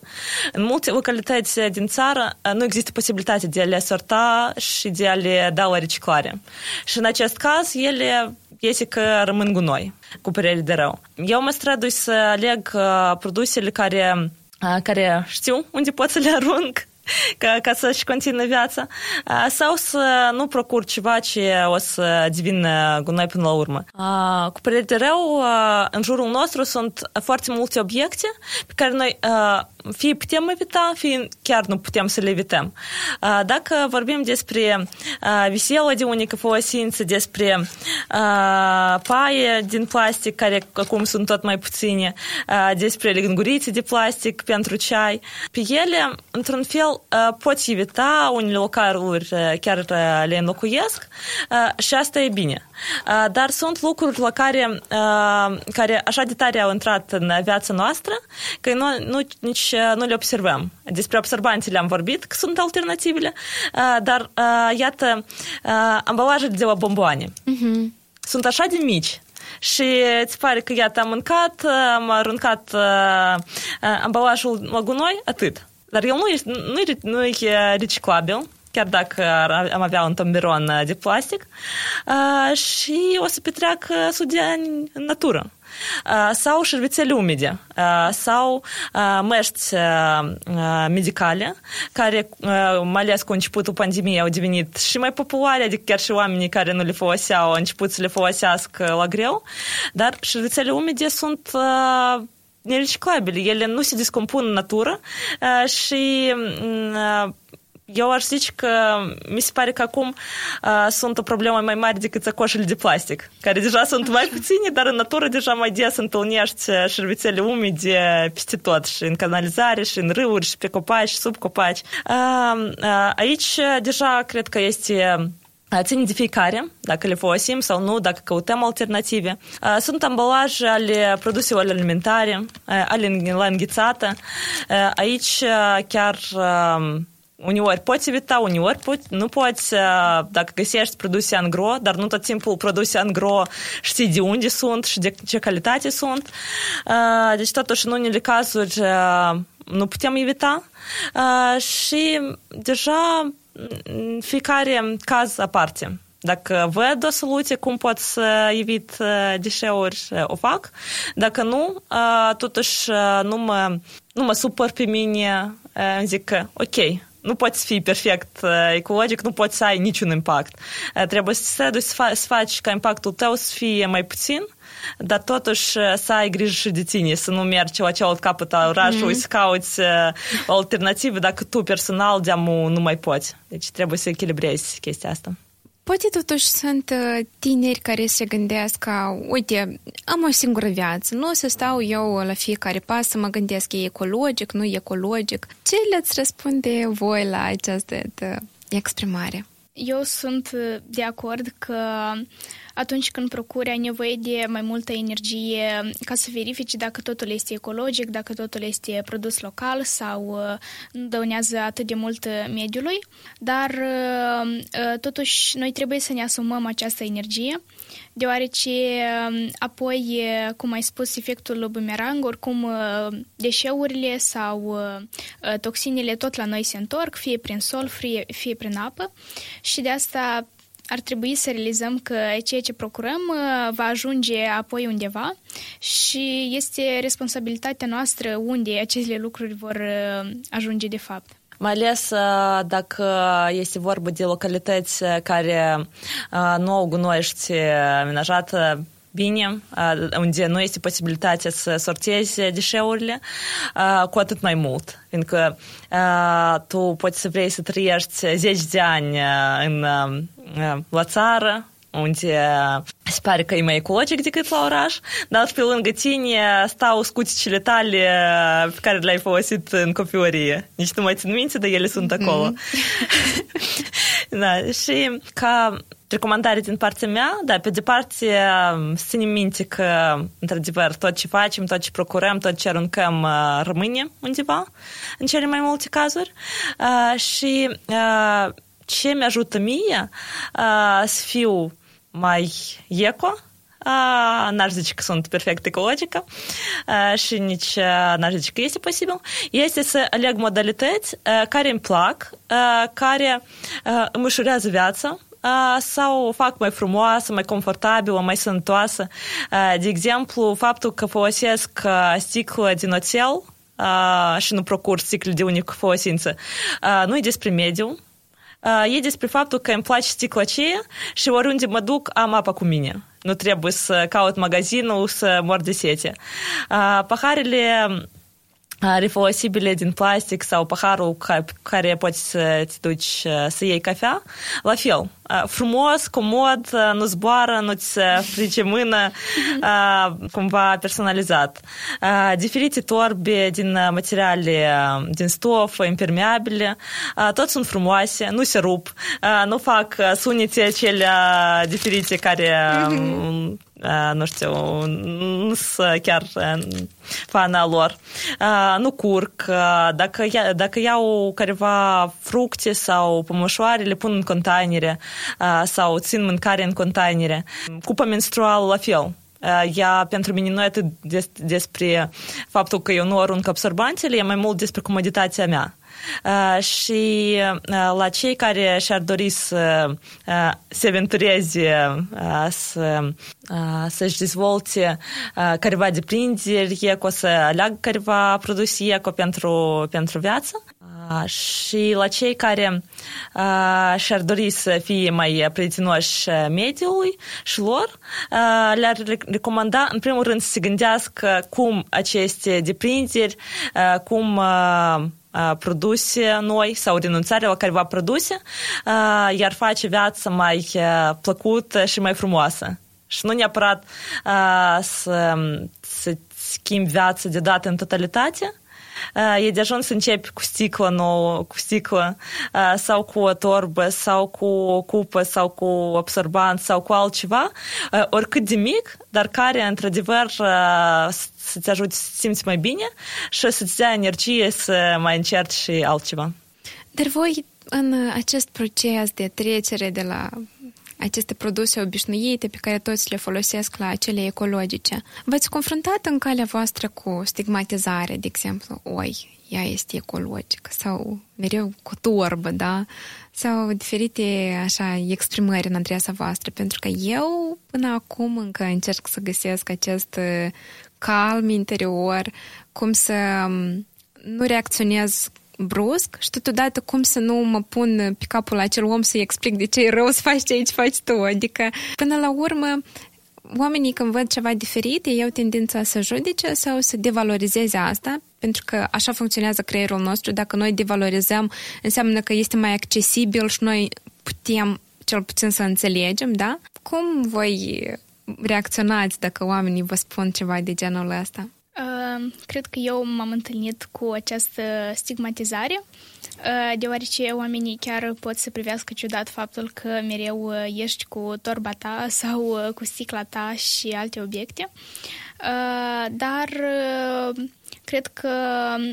în multe localități din țară nu există posibilitatea de a le sorta și de a le da la reciclare. Și în acest caz, ele iese că rămân gunoi, cu părere de rău. Eu mă strădui să aleg produsele care care știu unde pot să le arunc [laughs] ca, ca să-și continue viața, sau să nu procur ceva ce o să devină gunoi până la urmă. Cu părere de rău, în jurul nostru sunt foarte multe obiecte pe care noi fie putem evita, fie chiar nu putem să le evităm. Dacă vorbim despre viselă de unică folosință, despre paie din plastic, care acum sunt tot mai puține, despre lingurițe de plastic pentru ceai, pe ele, într-un fel, poți evita, unele localuri chiar le înlocuiesc și asta e bine. Dar sunt lucruri la care, care așa de tare au intrat în viața noastră, că nu, nu, nici nu le observăm. Despre observanții le-am vorbit, că sunt alternativele, dar iată, ambalajele de la bomboane. Uh-huh. Sunt așa de mici și îți pare că, iată, am mâncat, am aruncat uh, ambalajul la gunoi, atât. Dar el nu e, nu e, nu e reciclabil, chiar dacă am avea un tomberon de plastic, uh, și o să petreacă sute ani în natură. Uh, sau șervețele umede, uh, sau măști medicale, care, mai ales cu începutul pandemiei, au devenit și mai populare, adică chiar și oamenii care nu le foloseau au început să le folosească la greu, dar șervețele umede sunt nereciclabile. Ele nu se descompun în natură și eu aș zice că mi se pare că acum uh, sunt o problemă mai mare decât sacoșele de plastic, care deja sunt mai puține, dar în natură deja mai des întâlnești șervețele umede peste tot, și în canalizare, și în râuri, și pe copaci, și sub copaci. Uh, uh, aici deja cred că este ține de fiecare, dacă le folosim sau nu, dacă căutăm alternative. Sunt ambalaje ale produselor alimentare, ale la înghețată. Aici chiar uneori poți evita, uneori poți, nu poți, dacă găsești produse angro, dar nu tot timpul produse angro știi de unde sunt și de ce calitate sunt. Deci totuși în unele cazuri nu putem evita și deja fiecare caz aparte. Dacă văd o soluție, cum pot să evit deșeuri, o fac. Dacă nu, totuși nu mă, nu mă supăr pe mine, îmi zic că ok, nu poți fi perfect ecologic, nu poți să ai niciun impact. Trebuie să te să faci ca impactul tău să fie mai puțin, dar totuși să ai grijă și de tine, să nu mergi la celălalt capăt al orașului, mm-hmm. să cauți o alternativă dacă tu personal de nu mai poți. Deci trebuie să echilibrezi chestia asta. Poate totuși sunt uh, tineri care se gândesc că, uite, am o singură viață, nu o să stau eu la fiecare pas să mă gândesc, e ecologic, nu e ecologic. Ce le-ați răspunde voi la această exprimare? Eu sunt de acord că atunci când procuri ai nevoie de mai multă energie ca să verifici dacă totul este ecologic, dacă totul este produs local sau uh, nu dăunează atât de mult mediului, dar uh, uh, totuși noi trebuie să ne asumăm această energie deoarece apoi, cum ai spus, efectul bumerang, oricum deșeurile sau toxinele tot la noi se întorc, fie prin sol, fie, fie prin apă și de asta ar trebui să realizăm că ceea ce procurăm uh, va ajunge apoi undeva și este responsabilitatea noastră unde aceste lucruri vor uh, ajunge de fapt. Uh, dacă este vorba de localități care nu au gunoiești amenajată bine, unde nu este posibilitatea să sortezi deșeurile, cu atât mai mult. Fiindcă tu poți să vrei să trăiești 10 de ani în, la țară, unde se pare că e mai ecologic decât la oraș, dar pe lângă tine stau scuticile tale pe care le-ai folosit în copilărie. Nici nu mai țin minte, dar ele sunt acolo. Mm-hmm. [laughs] da, și ca recomandare din partea mea, da, pe departe să ținem minte că, într-adevăr, tot ce facem, tot ce procurăm, tot ce aruncăm rămâne undeva, în cele mai multe cazuri. Și ce mi-ajută mie să fiu mai eco, n-aș zice că sunt perfect ecologică și nici n-aș zice că este posibil, este să aleg modalități care îmi plac, care îmi ușurează viața, sau o fac mai frumoasă, mai confortabilă, mai sănătoasă. De exemplu, faptul că folosesc sticlă din oțel și nu procur sticle de unică folosință, nu e despre mediu, e despre faptul că îmi place sticla aceea și oriunde mă duc am apa cu mine. Nu trebuie să caut magazinul, să mor de sete. Paharele refolosibile din plastic sau paharul care poți să te duci să iei cafea, la fel, frumos, comod, nu zboară, nu-ți frice mână, cumva personalizat. Diferite torbe din materiale, din stofă, impermeabile, toți sunt frumoase, nu se rup, nu fac sunete cele diferite care nu știu, nu sunt chiar fana lor. Nu curc. Dacă, dacă iau careva fructe sau pămășoare, le pun în containere sau țin mâncare în containere. Cupa menstruală la fel. Ea pentru mine nu e atât des, despre faptul că eu nu arunc absorbantele, e mai mult despre comoditatea mea. Și la cei care și-ar dori să se aventureze, să, să-și dezvolte careva deprinderi eco, să aleagă careva produse eco pentru, pentru viață, și la cei care și-ar dori să fie mai prietenoși mediului și lor, le-ar recomanda, în primul rând, să se gândească cum aceste deprinderi, cum produse noi sau renunțarea la careva produse iar face viața mai plăcută și mai frumoasă. Și nu neapărat să, să schimbi viața de dată în totalitate, e de ajuns să începi cu sticlă nouă, cu sticlă sau cu o torbă sau cu o cupă sau cu absorbant sau cu altceva, oricât de mic, dar care într-adevăr să-ți ajute să simți mai bine și să-ți dea energie să mai încerci și altceva. Dar voi în acest proces de trecere de la aceste produse obișnuite pe care toți le folosesc la cele ecologice. V-ați confruntat în calea voastră cu stigmatizare, de exemplu, oi, ea este ecologică sau mereu cu torbă, da? Sau diferite așa exprimări în adresa voastră, pentru că eu până acum încă încerc să găsesc acest uh, calm interior, cum să um, nu reacționez brusc și totodată cum să nu mă pun pe capul acel om să-i explic de ce e rău să faci ce aici faci tu. Adică, până la urmă, oamenii când văd ceva diferit, ei au tendința să judece sau să devalorizeze asta, pentru că așa funcționează creierul nostru. Dacă noi devalorizăm, înseamnă că este mai accesibil și noi putem cel puțin să înțelegem, da? Cum voi reacționați dacă oamenii vă spun ceva de genul ăsta? Cred că eu m-am întâlnit cu această stigmatizare, deoarece oamenii chiar pot să privească ciudat faptul că mereu ești cu torba ta sau cu sticla ta și alte obiecte. Dar cred că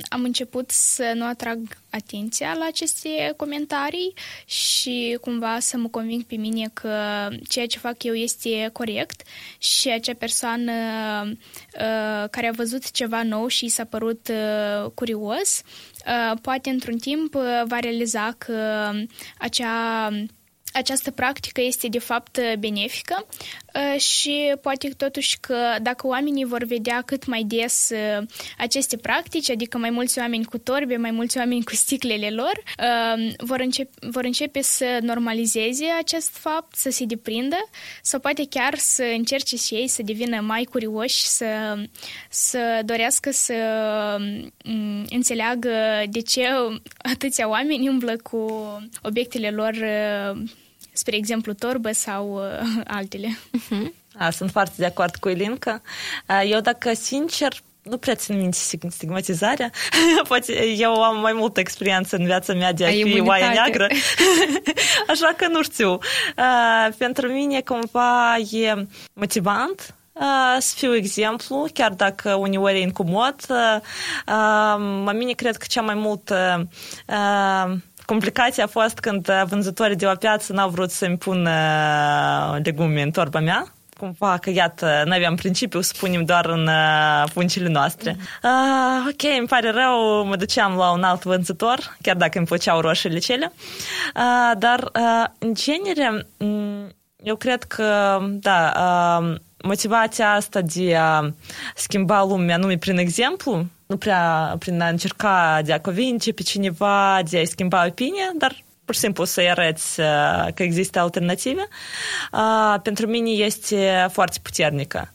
am început să nu atrag atenția la aceste comentarii și cumva să mă conving pe mine că ceea ce fac eu este corect și acea persoană uh, care a văzut ceva nou și s-a părut uh, curios, uh, poate într-un timp va realiza că acea această practică este de fapt benefică uh, și poate totuși că dacă oamenii vor vedea cât mai des uh, aceste practici, adică mai mulți oameni cu torbe, mai mulți oameni cu sticlele lor, uh, vor începe, vor începe să normalizeze acest fapt, să se deprindă sau poate chiar să încerce și ei să devină mai curioși, să, să dorească să um, înțeleagă de ce atâția oameni umblă cu obiectele lor spre exemplu, torbă sau uh, [laughs] altele. Uh-huh. A, sunt foarte de acord cu Elinca. Eu, dacă sincer, nu prea țin minte stigmatizarea. [laughs] Poate eu am mai multă experiență în viața mea de a Ai fi oaia neagră. [laughs] Așa că nu știu. Uh, pentru mine, cumva, e motivant uh, să fiu exemplu, chiar dacă uneori e incomod. Uh, uh, mine cred că cea mai mult uh, complicația a fost când vânzătorii de la piață n-au vrut să-mi pun legume în torba mea cumva că, iată, noi aveam principiu să punem doar în uh, puncile noastre. Uh, ok, îmi pare rău, mă duceam la un alt vânzător, chiar dacă îmi plăceau roșiile cele. Uh, dar, uh, în genere, eu cred că, da, uh, motivația asta de a schimba lumea anume prin exemplu, nu prea prin a încerca de a convinge pe cineva, de a-i schimba opinia, dar pur și simplu să-i arăți că există alternative, pentru mine este foarte puternică.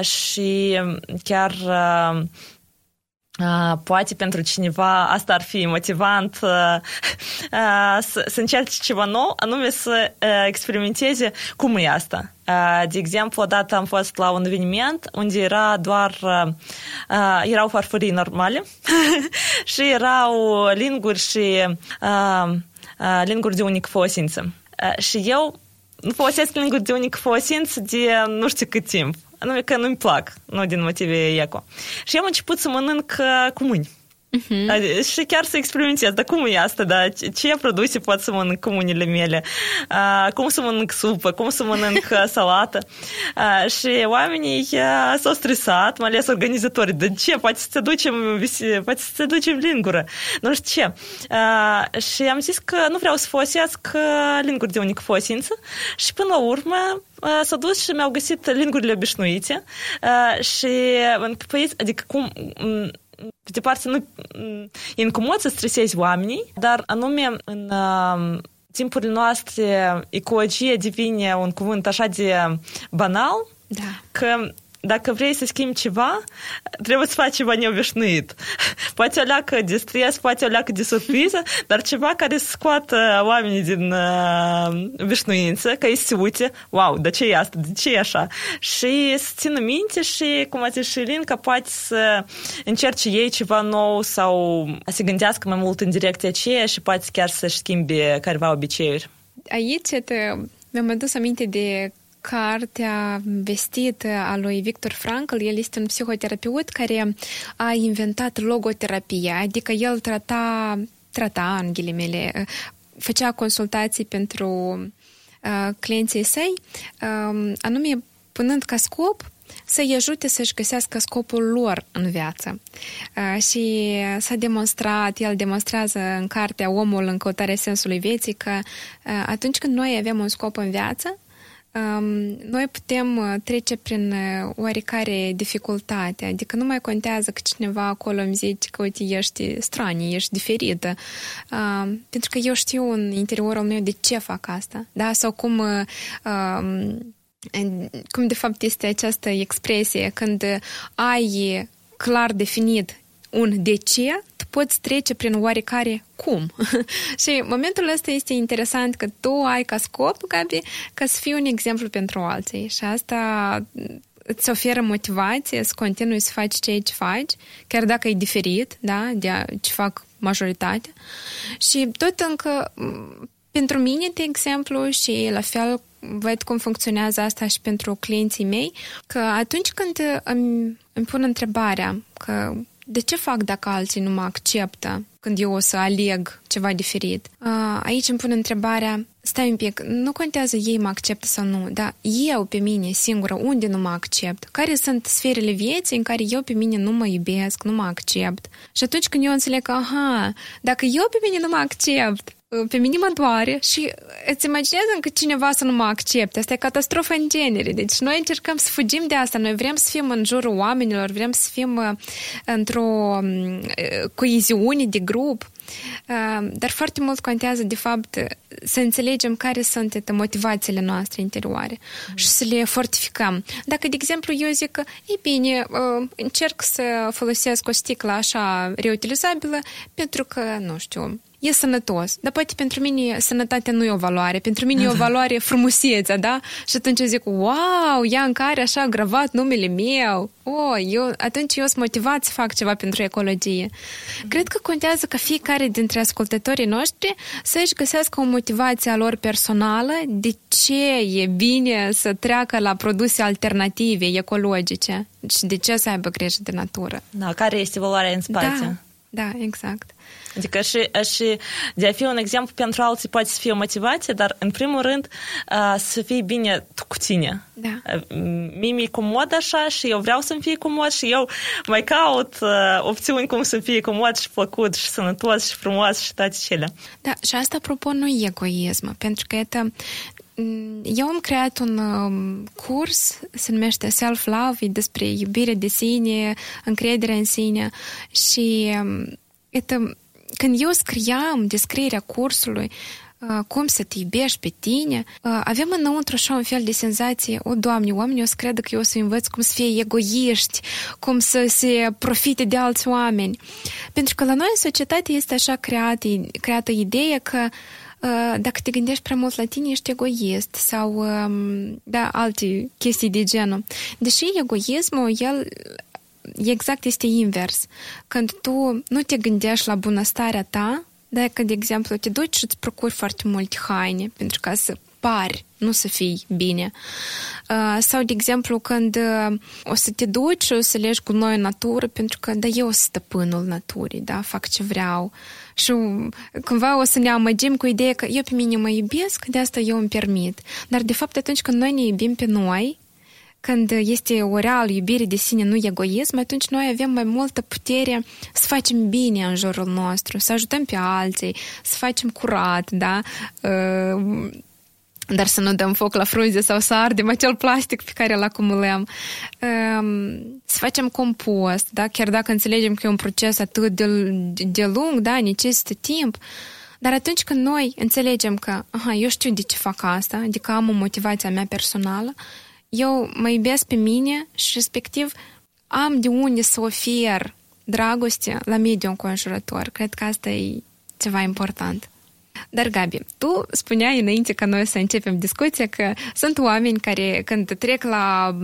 Și chiar Uh, poate pentru cineva asta ar fi motivant uh, uh, să, să încerce ceva nou, anume să uh, experimenteze cum e asta. Uh, de exemplu, odată am fost la un eveniment unde era doar uh, uh erau farfurii normale [laughs] și erau linguri și uh, uh, linguri de unic folosință. Uh, și eu folosesc linguri de unic folosință de nu știu cât timp anume că nu-mi plac, nu din motive eco. Și am început să mănânc cu mâini. Uh-huh. Și chiar să experimentez, dar cum e asta, da? Ce produse pot să mănânc cu mâinile mele? Uh, cum să mănânc supă? Cum să mănânc salată? Uh, și oamenii uh, s-au stresat, mai ales organizatorii. De ce? Poate să te ducem, poate să te ducem lingură. Nu știu ce. Uh, și am zis că nu vreau să folosesc linguri de unică folosință și până la urmă s-au dus și mi-au găsit lingurile obișnuite uh, și păi, adică cum pe de parte, nu e incomod să stresezi oamenii, dar anume în uh, timpurile noastre ecologie devine un cuvânt așa de banal, da. că dacă vrei să schimbi ceva, trebuie să faci ceva neobișnuit. [laughs] Poate o leacă de stres, poate o leacă de surpriză, dar ceva care să scoată oamenii din uh, obișnuință, ca ei se uite, wow, de ce e asta, de ce e așa? Și să țină minte și, cum a zis și Ilin, că poate să încerce ei ceva nou sau să se gândească mai mult în direcția aceea și poate chiar să-și schimbe careva obiceiuri. Aici te, mi-am adus aminte de cartea vestită a lui Victor Frankl. El este un psihoterapeut care a inventat logoterapia, adică el trata, trata în ghilimele, făcea consultații pentru uh, clienții săi, uh, anume punând ca scop să-i ajute să-și găsească scopul lor în viață. Uh, și s-a demonstrat, el demonstrează în cartea Omul în căutarea sensului vieții că uh, atunci când noi avem un scop în viață, noi putem uh, trece prin uh, oarecare dificultate, adică nu mai contează că cineva acolo îmi zice că, uite, ești stranie, ești diferită, pentru că eu știu în interiorul meu de ce fac asta, da? Sau cum, uh, cum de fapt este această expresie, când ai clar definit un de ce, poți trece prin oarecare cum. [laughs] și momentul ăsta este interesant că tu ai ca scop, Gabi, ca să fii un exemplu pentru alții. Și asta îți oferă motivație să continui să faci ceea ce faci, chiar dacă e diferit, da, de ce fac majoritatea. Și tot încă, pentru mine, de exemplu, și la fel văd cum funcționează asta și pentru clienții mei, că atunci când îmi, îmi pun întrebarea că de ce fac dacă alții nu mă acceptă când eu o să aleg ceva diferit? Aici îmi pun întrebarea, stai un pic, nu contează ei mă acceptă sau nu, dar eu pe mine singură, unde nu mă accept? Care sunt sferele vieții în care eu pe mine nu mă iubesc, nu mă accept? Și atunci când eu înțeleg că, aha, dacă eu pe mine nu mă accept, pe mine mă doare și îți imaginează încă cineva să nu mă accepte. Asta e catastrofă în genere. Deci noi încercăm să fugim de asta. Noi vrem să fim în jurul oamenilor, vrem să fim uh, într-o um, coeziune de grup. Uh, dar foarte mult contează, de fapt, să înțelegem care sunt motivațiile noastre interioare mm. și să le fortificăm. Dacă, de exemplu, eu zic că, e bine, uh, încerc să folosesc o sticlă așa reutilizabilă pentru că, nu știu, e sănătos. Dar poate pentru mine sănătatea nu e o valoare. Pentru mine e o valoare frumusețea, da? Și atunci eu zic, wow, ea în care așa gravat numele meu. Oh, eu, atunci eu sunt motivat să fac ceva pentru ecologie. Cred că contează ca fiecare dintre ascultătorii noștri să-și găsească o motivație a lor personală de ce e bine să treacă la produse alternative, ecologice și de ce să aibă grijă de natură. Da, care este valoarea în spate. Da, da, exact. Adică și, și de a fi un exemplu pentru alții poate să fie o motivație, dar în primul rând să fii bine tu cu tine. Da. Mie mi-e comod așa și eu vreau să-mi fie comod și eu mai caut opțiuni cum să fie comod și plăcut și sănătos și frumos și toate cele. Da, și asta, apropo, nu e egoism, pentru că это eu am creat un um, curs, se numește Self-Love, e despre iubire de sine, încredere în sine și um, это când eu scriam descrierea cursului, cum să te iubești pe tine, avem înăuntru așa un fel de senzație, o, Doamne, oamenii o să credă că eu o să învăț cum să fie egoiști, cum să se profite de alți oameni. Pentru că la noi în societate este așa creată, creată ideea că dacă te gândești prea mult la tine, ești egoist sau da, alte chestii de genul. Deși egoismul, el exact este invers. Când tu nu te gândești la bunăstarea ta, dacă, de exemplu, te duci și îți procuri foarte multe haine pentru ca să pari, nu să fii bine. Sau, de exemplu, când o să te duci și o să legi cu noi în natură, pentru că, da, eu sunt stăpânul naturii, da, fac ce vreau. Și cumva o să ne amăgim cu ideea că eu pe mine mă iubesc, de asta eu îmi permit. Dar, de fapt, atunci când noi ne iubim pe noi, când este o reală iubire de sine, nu egoism, atunci noi avem mai multă putere să facem bine în jurul nostru, să ajutăm pe alții, să facem curat, da? Dar să nu dăm foc la frunze sau să ardem acel plastic pe care îl acumulăm. Să facem compost, da? Chiar dacă înțelegem că e un proces atât de, de lung, da? Necesită timp, dar atunci când noi înțelegem că, aha, eu știu de ce fac asta, adică am o motivație a mea personală, eu mă iubesc pe mine și respectiv am de unde să ofer dragoste la mediul înconjurător. Cred că asta e ceva important. Dar, Gabi, tu spuneai înainte ca noi să începem discuția că sunt oameni care, când trec la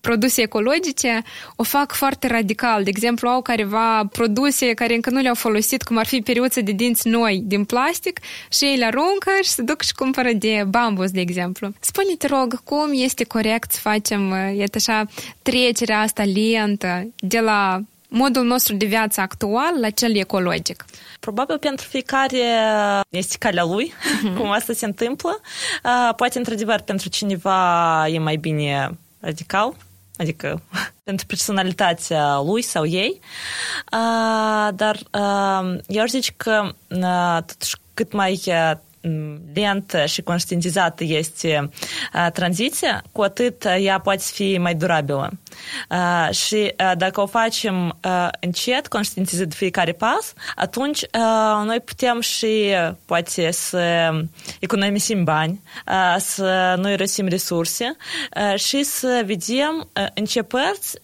produse ecologice, o fac foarte radical. De exemplu, au careva produse care încă nu le-au folosit, cum ar fi periuțe de dinți noi din plastic și ei le aruncă și se duc și cumpără de bambus, de exemplu. Spune, te rog, cum este corect să facem, iată așa, trecerea asta lentă de la modul nostru de viață actual la cel ecologic? Probabil pentru fiecare este calea lui, uh-huh. [laughs] cum asta se întâmplă. Poate, într-adevăr, pentru cineva e mai bine radical, adică [laughs] pentru personalitatea lui sau ei. Dar eu aș zice că totuși cât mai lentă și conștientizată este tranziția, cu atât ea poate fi mai durabilă. Și dacă o facem încet, conștientizând fiecare pas, atunci noi putem și poate să economisim bani, să nu irosim resurse și să vedem în ce părți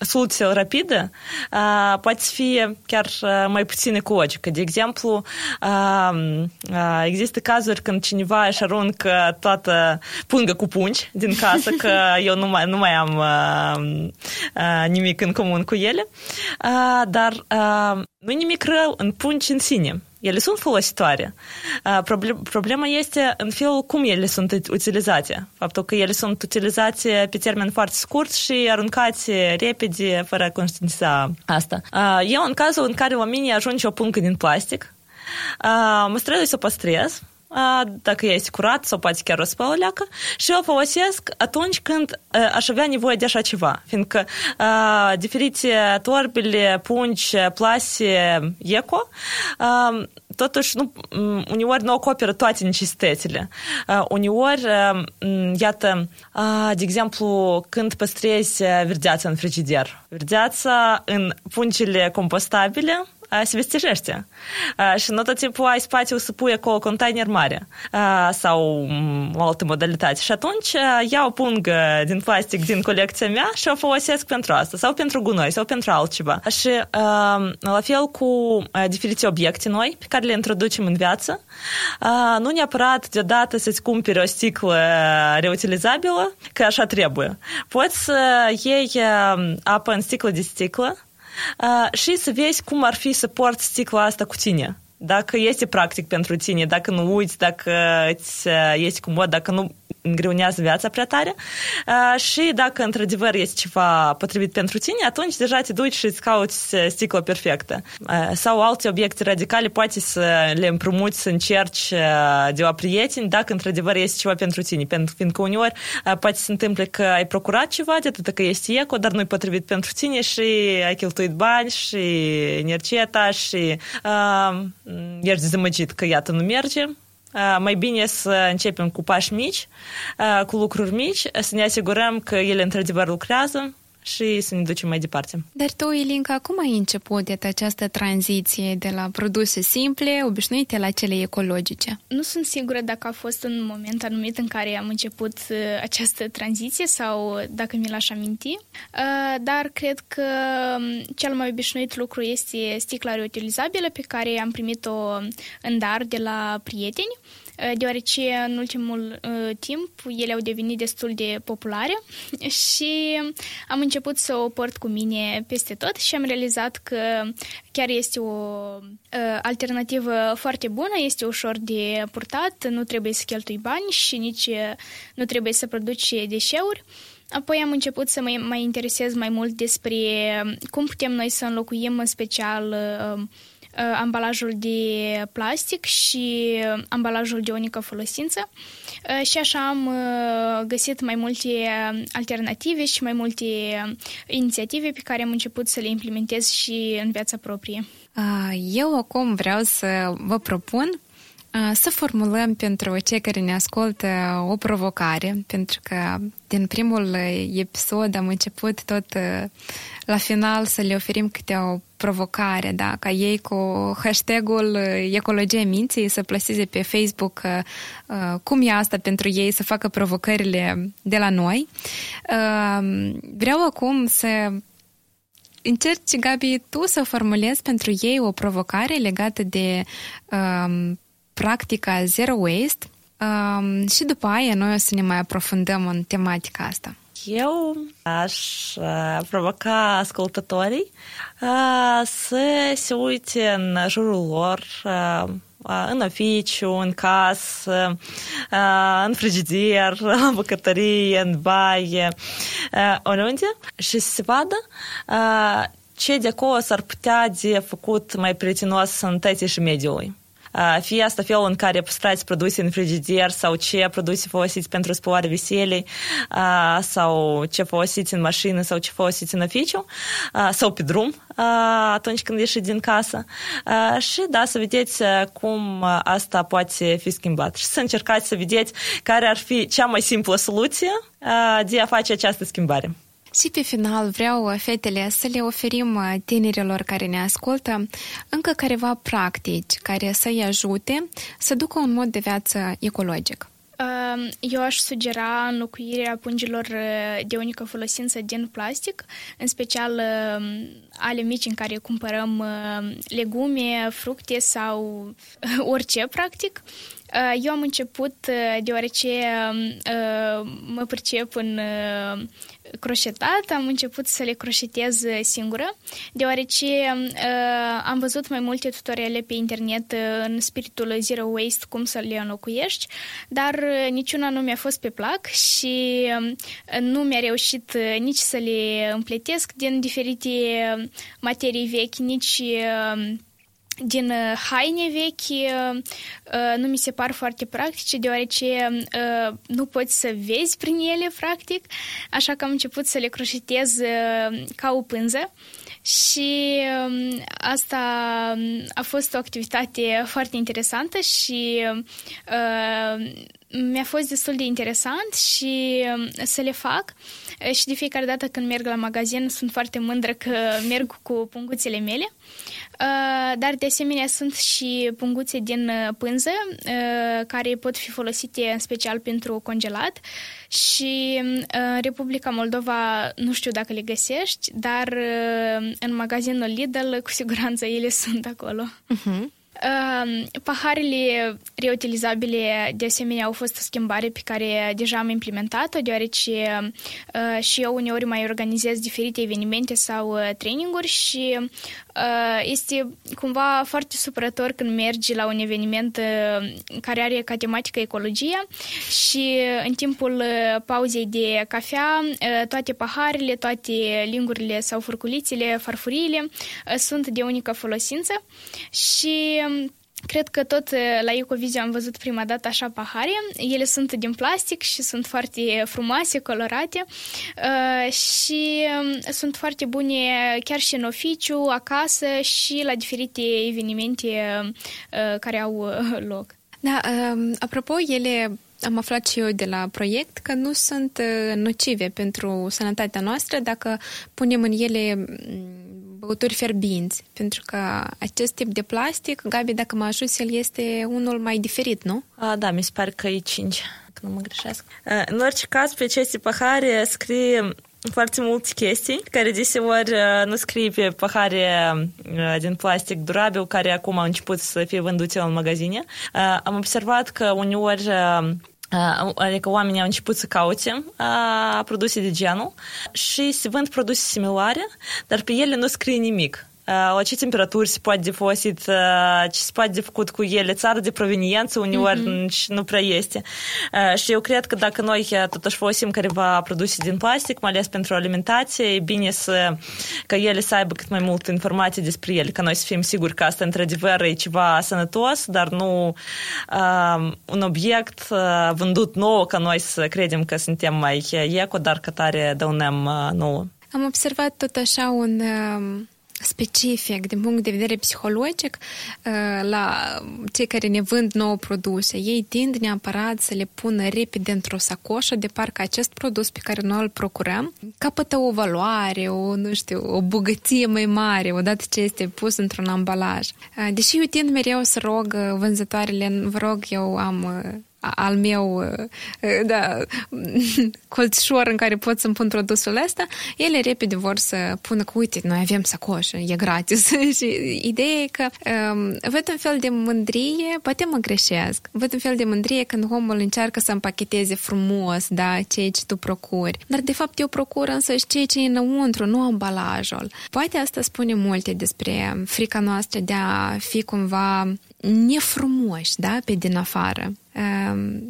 soluția rapidă poate fi chiar mai puțin ecologică. De exemplu, există cazuri când cineva își aruncă toată pungă cu pungi din casă, că [laughs] eu nu mai, nu mai am nimic în comun cu ele, dar nu nimic rău în pungi în sine. Ele sunt folositoare. Problema este în felul cum ele sunt utilizate. Faptul că ele sunt utilizate pe termen foarte scurt și aruncate repede, fără a conștientiza asta. Eu, în cazul în care oamenii ajunge o pungă din plastic, mă strădui să o păstrez, dacă este curat sau poate chiar o spăl o leacă și o folosesc atunci când aș avea nevoie de așa ceva, fiindcă uh, diferite torbele, pungi, plase, eco, uh, totuși nu, uneori nu acoperă toate necesitățile. Uh, uneori, uh, iată, uh, de exemplu, când păstrezi verdeața în frigider, verdeața în pungile compostabile, se vestijește. Și nu tot timpul ai spațiu să pui acolo container mare sau o altă modalitate. Și atunci iau o pungă din plastic din colecția mea și o folosesc pentru asta, sau pentru gunoi, sau pentru altceva. Și la fel cu diferite obiecte noi pe care le introducem în viață, nu neapărat deodată să-ți cumperi o sticlă reutilizabilă, că așa trebuie. Poți să iei apă în sticlă de sticlă, și să vezi cum ar fi să porți sticla asta cu tine. Dacă este practic pentru tine, dacă nu uiți, dacă îți este comod, dacă nu îngreunează viața prea tare și dacă într-adevăr este ceva potrivit pentru tine, atunci deja te duci și îți cauți sticlă perfectă. Sau alte obiecte radicale poate să le împrumuți, să încerci de la prieteni dacă într-adevăr este ceva pentru tine. Pentru, fiindcă uneori poate se întâmple că ai procurat ceva de atât că este eco, dar nu-i potrivit pentru tine și ai cheltuit bani și energia ta și uh, ești dezamăgit că iată nu merge mai bine să începem cu pași mici, cu lucruri mici, să ne asigurăm că ele într-adevăr lucrează și să ne ducem mai departe. Dar tu, Ilinca, cum ai început de această tranziție de la produse simple, obișnuite, la cele ecologice? Nu sunt sigură dacă a fost un moment anumit în care am început uh, această tranziție sau dacă mi l-aș aminti, uh, dar cred că um, cel mai obișnuit lucru este sticla reutilizabilă pe care am primit-o în dar de la prieteni Eh, deoarece în ultimul uh, timp ele au devenit destul de populare [laughs] și am început să o port cu mine peste tot și am realizat că chiar este o uh, alternativă foarte bună, este ușor de purtat, nu trebuie să cheltui bani și nici nu trebuie să produci deșeuri. Apoi am început să mă mai interesez mai mult despre cum putem noi să înlocuim în special uh, Uh, ambalajul de plastic și ambalajul de unică folosință uh, și așa am uh, găsit mai multe alternative și mai multe inițiative pe care am început să le implementez și în viața proprie. Eu acum vreau să vă propun să formulăm pentru cei care ne ascultă o provocare, pentru că din primul episod am început tot la final să le oferim câte o provocare, da, ca ei cu hashtagul Ecologie Minții să plaseze pe Facebook cum e asta pentru ei să facă provocările de la noi. Vreau acum să încerci, Gabi, tu să formulezi pentru ei o provocare legată de um, practica Zero Waste um, și după aia noi o să ne mai aprofundăm în tematica asta. Eu aș uh, provoca ascultătorii uh, să se uite în jurul lor, uh, în oficiu, în casă, în frigidier, la [laughs] bucătărie, în baie, oriunde și să se vadă ce de acolo s-ar putea de făcut mai prietenos sănătății și mediului fie asta felul în care păstrați produse în frigidier sau ce produse folosiți pentru spălare veselei sau ce folosiți în mașină sau ce folosiți în oficiu sau pe drum atunci când ieșiți din casă și da, să vedeți cum asta poate fi schimbat și să încercați să vedeți care ar fi cea mai simplă soluție de a face această schimbare. Și pe final vreau, fetele, să le oferim uh, tinerilor care ne ascultă încă careva practici care să-i ajute să ducă un mod de viață ecologic. Um, eu aș sugera înlocuirea pungilor uh, de unică folosință din plastic, în special um, ale mici în care cumpărăm uh, legume, fructe sau [laughs] orice, practic. Eu am început deoarece um, mă pricep în croșetat, am început să le croșetez singură, deoarece uh, am văzut mai multe tutoriale pe internet uh, în spiritul Zero Waste, cum să le înlocuiești, dar uh, niciuna nu mi-a fost pe plac și uh, nu mi-a reușit uh, nici să le împletesc din diferite uh, materii vechi, nici uh, din uh, haine vechi uh, uh, nu mi se par foarte practice, deoarece nu poți să vezi prin ele, practic, așa că am început să le croșetez ca o pânză. Și um, asta um, a fost o activitate foarte interesantă și mi-a fost destul de interesant și um, să le fac și de fiecare dată când merg la magazin sunt foarte mândră că merg cu punguțele mele Uh, dar de asemenea sunt și punguțe din uh, pânză uh, care pot fi folosite în special pentru congelat și în Republica Moldova nu știu dacă le găsești, dar în magazinul Lidl cu siguranță ele [laughs] sunt acolo. Uh-huh. Paharele reutilizabile, de asemenea, au fost o schimbare pe care deja am implementat-o, deoarece și eu uneori mai organizez diferite evenimente sau traininguri și este cumva foarte supărător când mergi la un eveniment care are ca tematică ecologia și în timpul pauzei de cafea toate paharele, toate lingurile sau furculițele, farfuriile sunt de unică folosință și Cred că tot la Ecovizio am văzut prima dată așa pahare. Ele sunt din plastic și sunt foarte frumoase, colorate uh, și sunt foarte bune chiar și în oficiu, acasă și la diferite evenimente uh, care au loc. Da, apropo, ele am aflat și eu de la proiect că nu sunt uh, nocive pentru sănătatea noastră dacă punem în ele mm, băuturi fierbinți, pentru că acest tip de plastic, Gabi, dacă mă ajut, el este unul mai diferit, nu? A, da, mi se pare că e 5, că nu mă greșesc. În orice caz, pe aceste pahare scrie foarte multe chestii care deseori nu scrie pe pahare din plastic durabil care acum au început să fie vândute în magazine. Am observat că uneori adică oamenii au început să caute a, produse de genul și se vând produse similare, dar pe ele nu scrie nimic. La ce temperaturi se poate de folosit, ce se poate de făcut cu ele, țară de proveniență uneori mm-hmm. nu prea este. Și eu cred că dacă noi totuși folosim careva produse din plastic, mai ales pentru alimentație, e bine să, ca ele să aibă cât mai multe informații despre ele, ca noi să fim siguri că asta într-adevăr e ceva sănătos, dar nu uh, un obiect uh, vândut nou, ca noi să credem că suntem mai eco, dar că tare dăunăm uh, nouă. Am observat tot așa un... Uh specific din punct de vedere psihologic la cei care ne vând nouă produse. Ei tind neapărat să le pună repede într-o sacoșă de parcă acest produs pe care noi îl procurăm capătă o valoare, o, nu știu, o bogăție mai mare odată ce este pus într-un ambalaj. Deși eu tind mereu să rog vânzătoarele, vă rog, eu am al meu da, [laughs] colțișor în care pot să-mi pun produsul ăsta, ele repede vor să pună că, uite, noi avem sacoșă, e gratis. [laughs] și ideea e că um, văd un fel de mândrie, poate mă greșesc, văd un fel de mândrie când omul încearcă să împacheteze frumos, da, ceea ce tu procuri. Dar, de fapt, eu procur însă și ceea ce e înăuntru, nu ambalajul. Poate asta spune multe despre frica noastră de a fi cumva nefrumoși, da, pe din afară.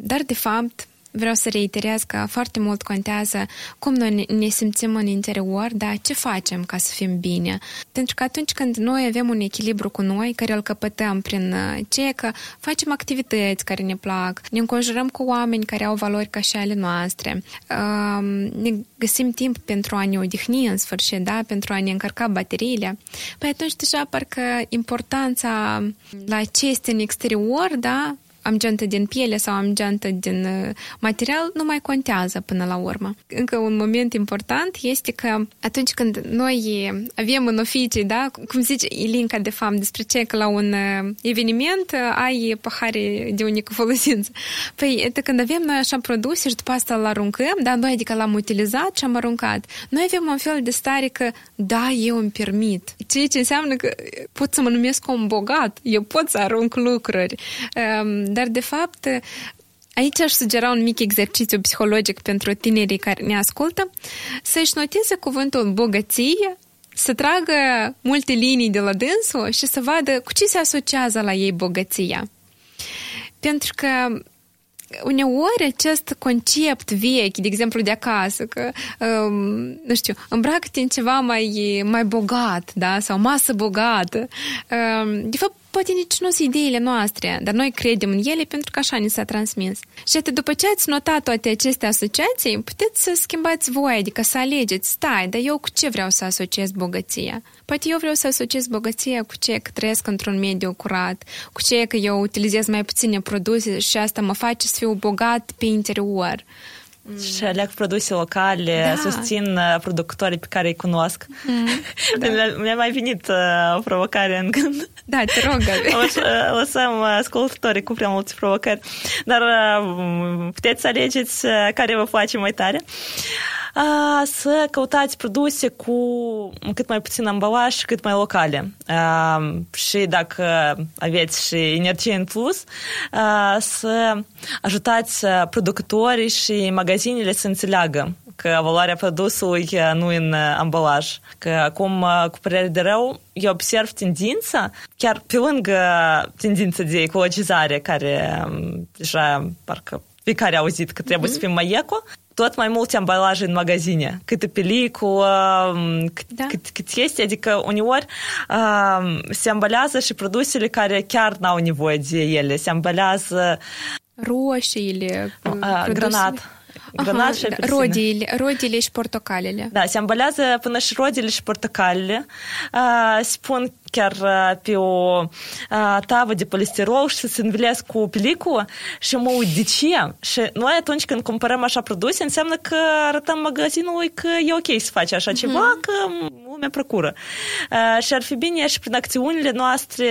Dar, de fapt, vreau să reiterez că foarte mult contează cum noi ne simțim în interior, dar ce facem ca să fim bine. Pentru că atunci când noi avem un echilibru cu noi, care îl căpătăm prin uh, ce că facem activități care ne plac, ne înconjurăm cu oameni care au valori ca și ale noastre, um, ne găsim timp pentru a ne odihni în sfârșit, da? pentru a ne încărca bateriile, păi atunci deja parcă importanța la ce este în exterior, da, am geantă din piele sau am geantă din uh, material, nu mai contează până la urmă. Încă un moment important este că atunci când noi avem în oficii, da, cum zice Ilinca de fapt despre ce că la un uh, eveniment uh, ai pahare de unică folosință. Păi, e când avem noi așa produse și după asta îl aruncăm, da, noi adică l-am utilizat și am aruncat. Noi avem un fel de stare că, da, eu îmi permit. Ceea ce înseamnă că pot să mă numesc om bogat, eu pot să arunc lucruri. Um, dar de fapt Aici aș sugera un mic exercițiu psihologic pentru tinerii care ne ascultă, să-și noteze cuvântul bogăție, să tragă multe linii de la dânsul și să vadă cu ce se asociază la ei bogăția. Pentru că uneori acest concept vechi, de exemplu de acasă, că, um, nu știu, îmbracă-te în ceva mai, mai bogat, da, sau masă bogată, um, de fapt poate nici nu sunt ideile noastre, dar noi credem în ele pentru că așa ni s-a transmis. Și atât după ce ați notat toate aceste asociații, puteți să schimbați voi, adică să alegeți, stai, dar eu cu ce vreau să asociez bogăția? Poate eu vreau să asociez bogăția cu ce că trăiesc într-un mediu curat, cu ce că eu utilizez mai puține produse și asta mă face să fiu bogat pe interior. Și aleg produse locale, da. susțin producătorii pe care îi cunosc. Mm, [laughs] da. Mi-a mai venit uh, provocare în gând. Da, te rog, [laughs] O, lăsăm ascultătorii cu prea multe provocări. Dar uh, puteți să alegeți care vă face mai tare. Uh, să căutați produse cu cât mai puțin ambalaj și cât mai locale. Uh, și dacă aveți și energie în plus, uh, să ajutați producătorii și magazinele să înțeleagă că valoarea produsului nu în ambalaj. Că acum, cu părere de rău, eu observ tendința, chiar pe lângă tendința de ecologizare, care deja parcă fiecare a auzit că trebuie mm-hmm. să fim mai eco, tot mai multe ambalaje în magazine, câte peliculă, cât, da. cât, cât este, adică uneori uh, se ambalează și produsele care chiar n-au nevoie de ele, se ambalează roșiile, uh, granat. Granat și apelsine. Rodile, rodile și portocalele. Da, se ambalează până și rodile și portocalele. Uh, se pun chiar uh, pe o uh, tavă de polistirol și se învelesc cu peliculă și mă uit de ce. Și noi atunci când cumpărăm așa produse, înseamnă că arătăm magazinului că e ok să faci așa ceva, uh-huh. că lumea procură. Uh, și ar fi bine și prin acțiunile noastre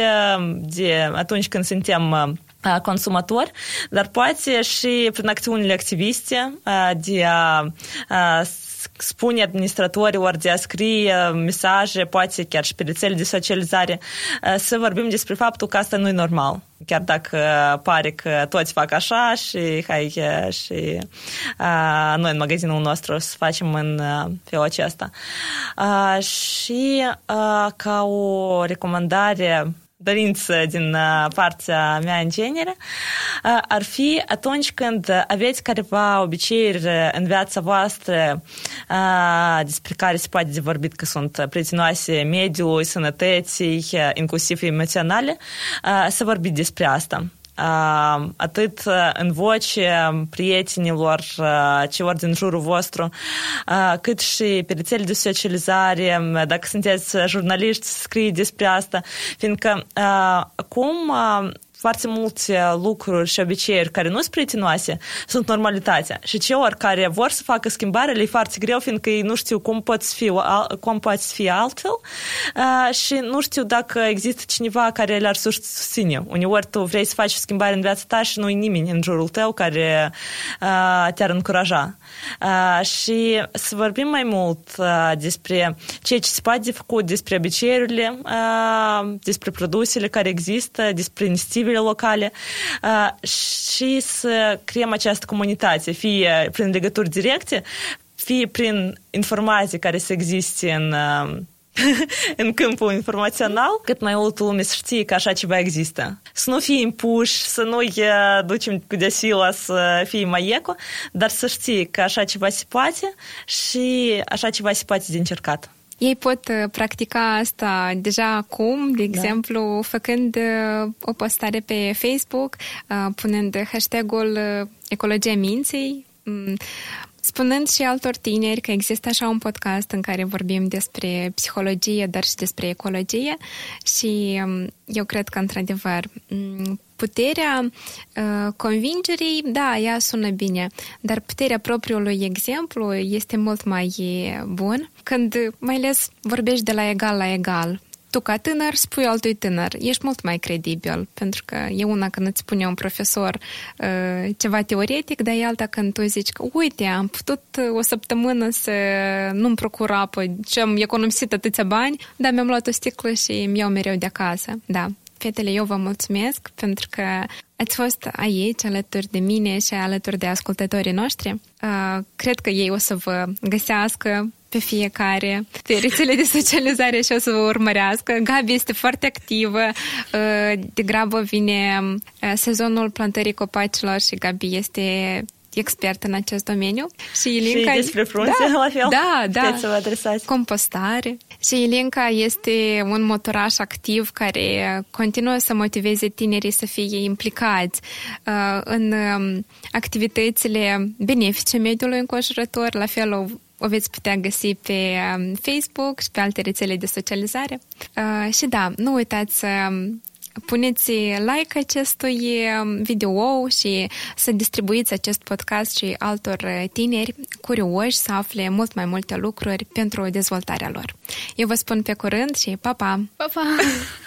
de atunci când suntem consumatori, dar poate și prin acțiunile activiste de a spune administratorilor de a scrie mesaje, poate chiar și pe rețele de socializare, să vorbim despre faptul că asta nu e normal. Chiar dacă pare că toți fac așa și hai și a, noi în magazinul nostru să facem în felul acesta. A, și a, ca o recomandare dorință din partea mea în genere, ar fi atunci când aveți careva obiceiuri în viața voastră despre care se poate de vorbit că sunt prietenoase mediului, sănătății, inclusiv emoționale, să vorbiți despre asta atât în voce prietenilor, celor din jurul vostru, cât și pe rețele de socializare, dacă sunteți jurnaliști, scrieți despre asta, fiindcă acum foarte multe lucruri și obiceiuri care nu sunt prietenoase sunt normalitatea. Și celor care vor să facă schimbare le e foarte greu, fiindcă ei nu știu cum pot fi, cum poate fi altfel uh, și nu știu dacă există cineva care le-ar susține. Uneori tu vrei să faci o schimbare în viața ta și nu e nimeni în jurul tău care uh, te-ar încuraja. Uh, și să vorbim mai mult uh, despre ceea ce se poate făcut, despre obiceiurile, uh, despre produsele care există, despre inițiative grupurile locale și să creăm această comunitate, fie prin legături directe, fie prin informații care să existe în [laughs] în câmpul informațional, cât mai mult lume să știe că așa ceva există. Să nu fie impuși, să nu ducem cu de sila să fie mai eco, dar să știe că așa ceva se poate și așa ceva se poate de încercat. Ei pot uh, practica asta deja acum, de da. exemplu, da. făcând uh, o postare pe Facebook, uh, punând hashtagul Ecologia Minței, mm, spunând și altor tineri că există așa un podcast în care vorbim despre psihologie, dar și despre ecologie și um, eu cred că, într-adevăr, mm, puterea uh, convingerii, da, ea sună bine, dar puterea propriului exemplu este mult mai bun când mai ales vorbești de la egal la egal tu ca tânăr spui altui tânăr, ești mult mai credibil, pentru că e una când îți spune un profesor uh, ceva teoretic, dar e alta când tu zici că, uite, am putut o săptămână să nu-mi procur apă și am economisit atâția bani, dar mi-am luat o sticlă și mi iau mereu de acasă. Da, fetele, eu vă mulțumesc pentru că ați fost aici alături de mine și alături de ascultătorii noștri. Uh, cred că ei o să vă găsească pe fiecare pe rețele de socializare și o să vă urmărească. Gabi este foarte activă, uh, degrabă vine uh, sezonul plantării copacilor și Gabi este expert în acest domeniu. Și Ilinca... Și despre frunze, da, [laughs] la fel. Da, da. să vă adresați. Compostare. Și Ilinca este un motoraș activ care continuă să motiveze tinerii să fie implicați uh, în um, activitățile benefice mediului înconjurător, la fel o o veți putea găsi pe um, Facebook și pe alte rețele de socializare. Uh, și da, nu uitați să um, puneți like acestui um, video și să distribuiți acest podcast și altor tineri curioși să afle mult mai multe lucruri pentru dezvoltarea lor. Eu vă spun pe curând și pa, pa! Pa, pa! [laughs]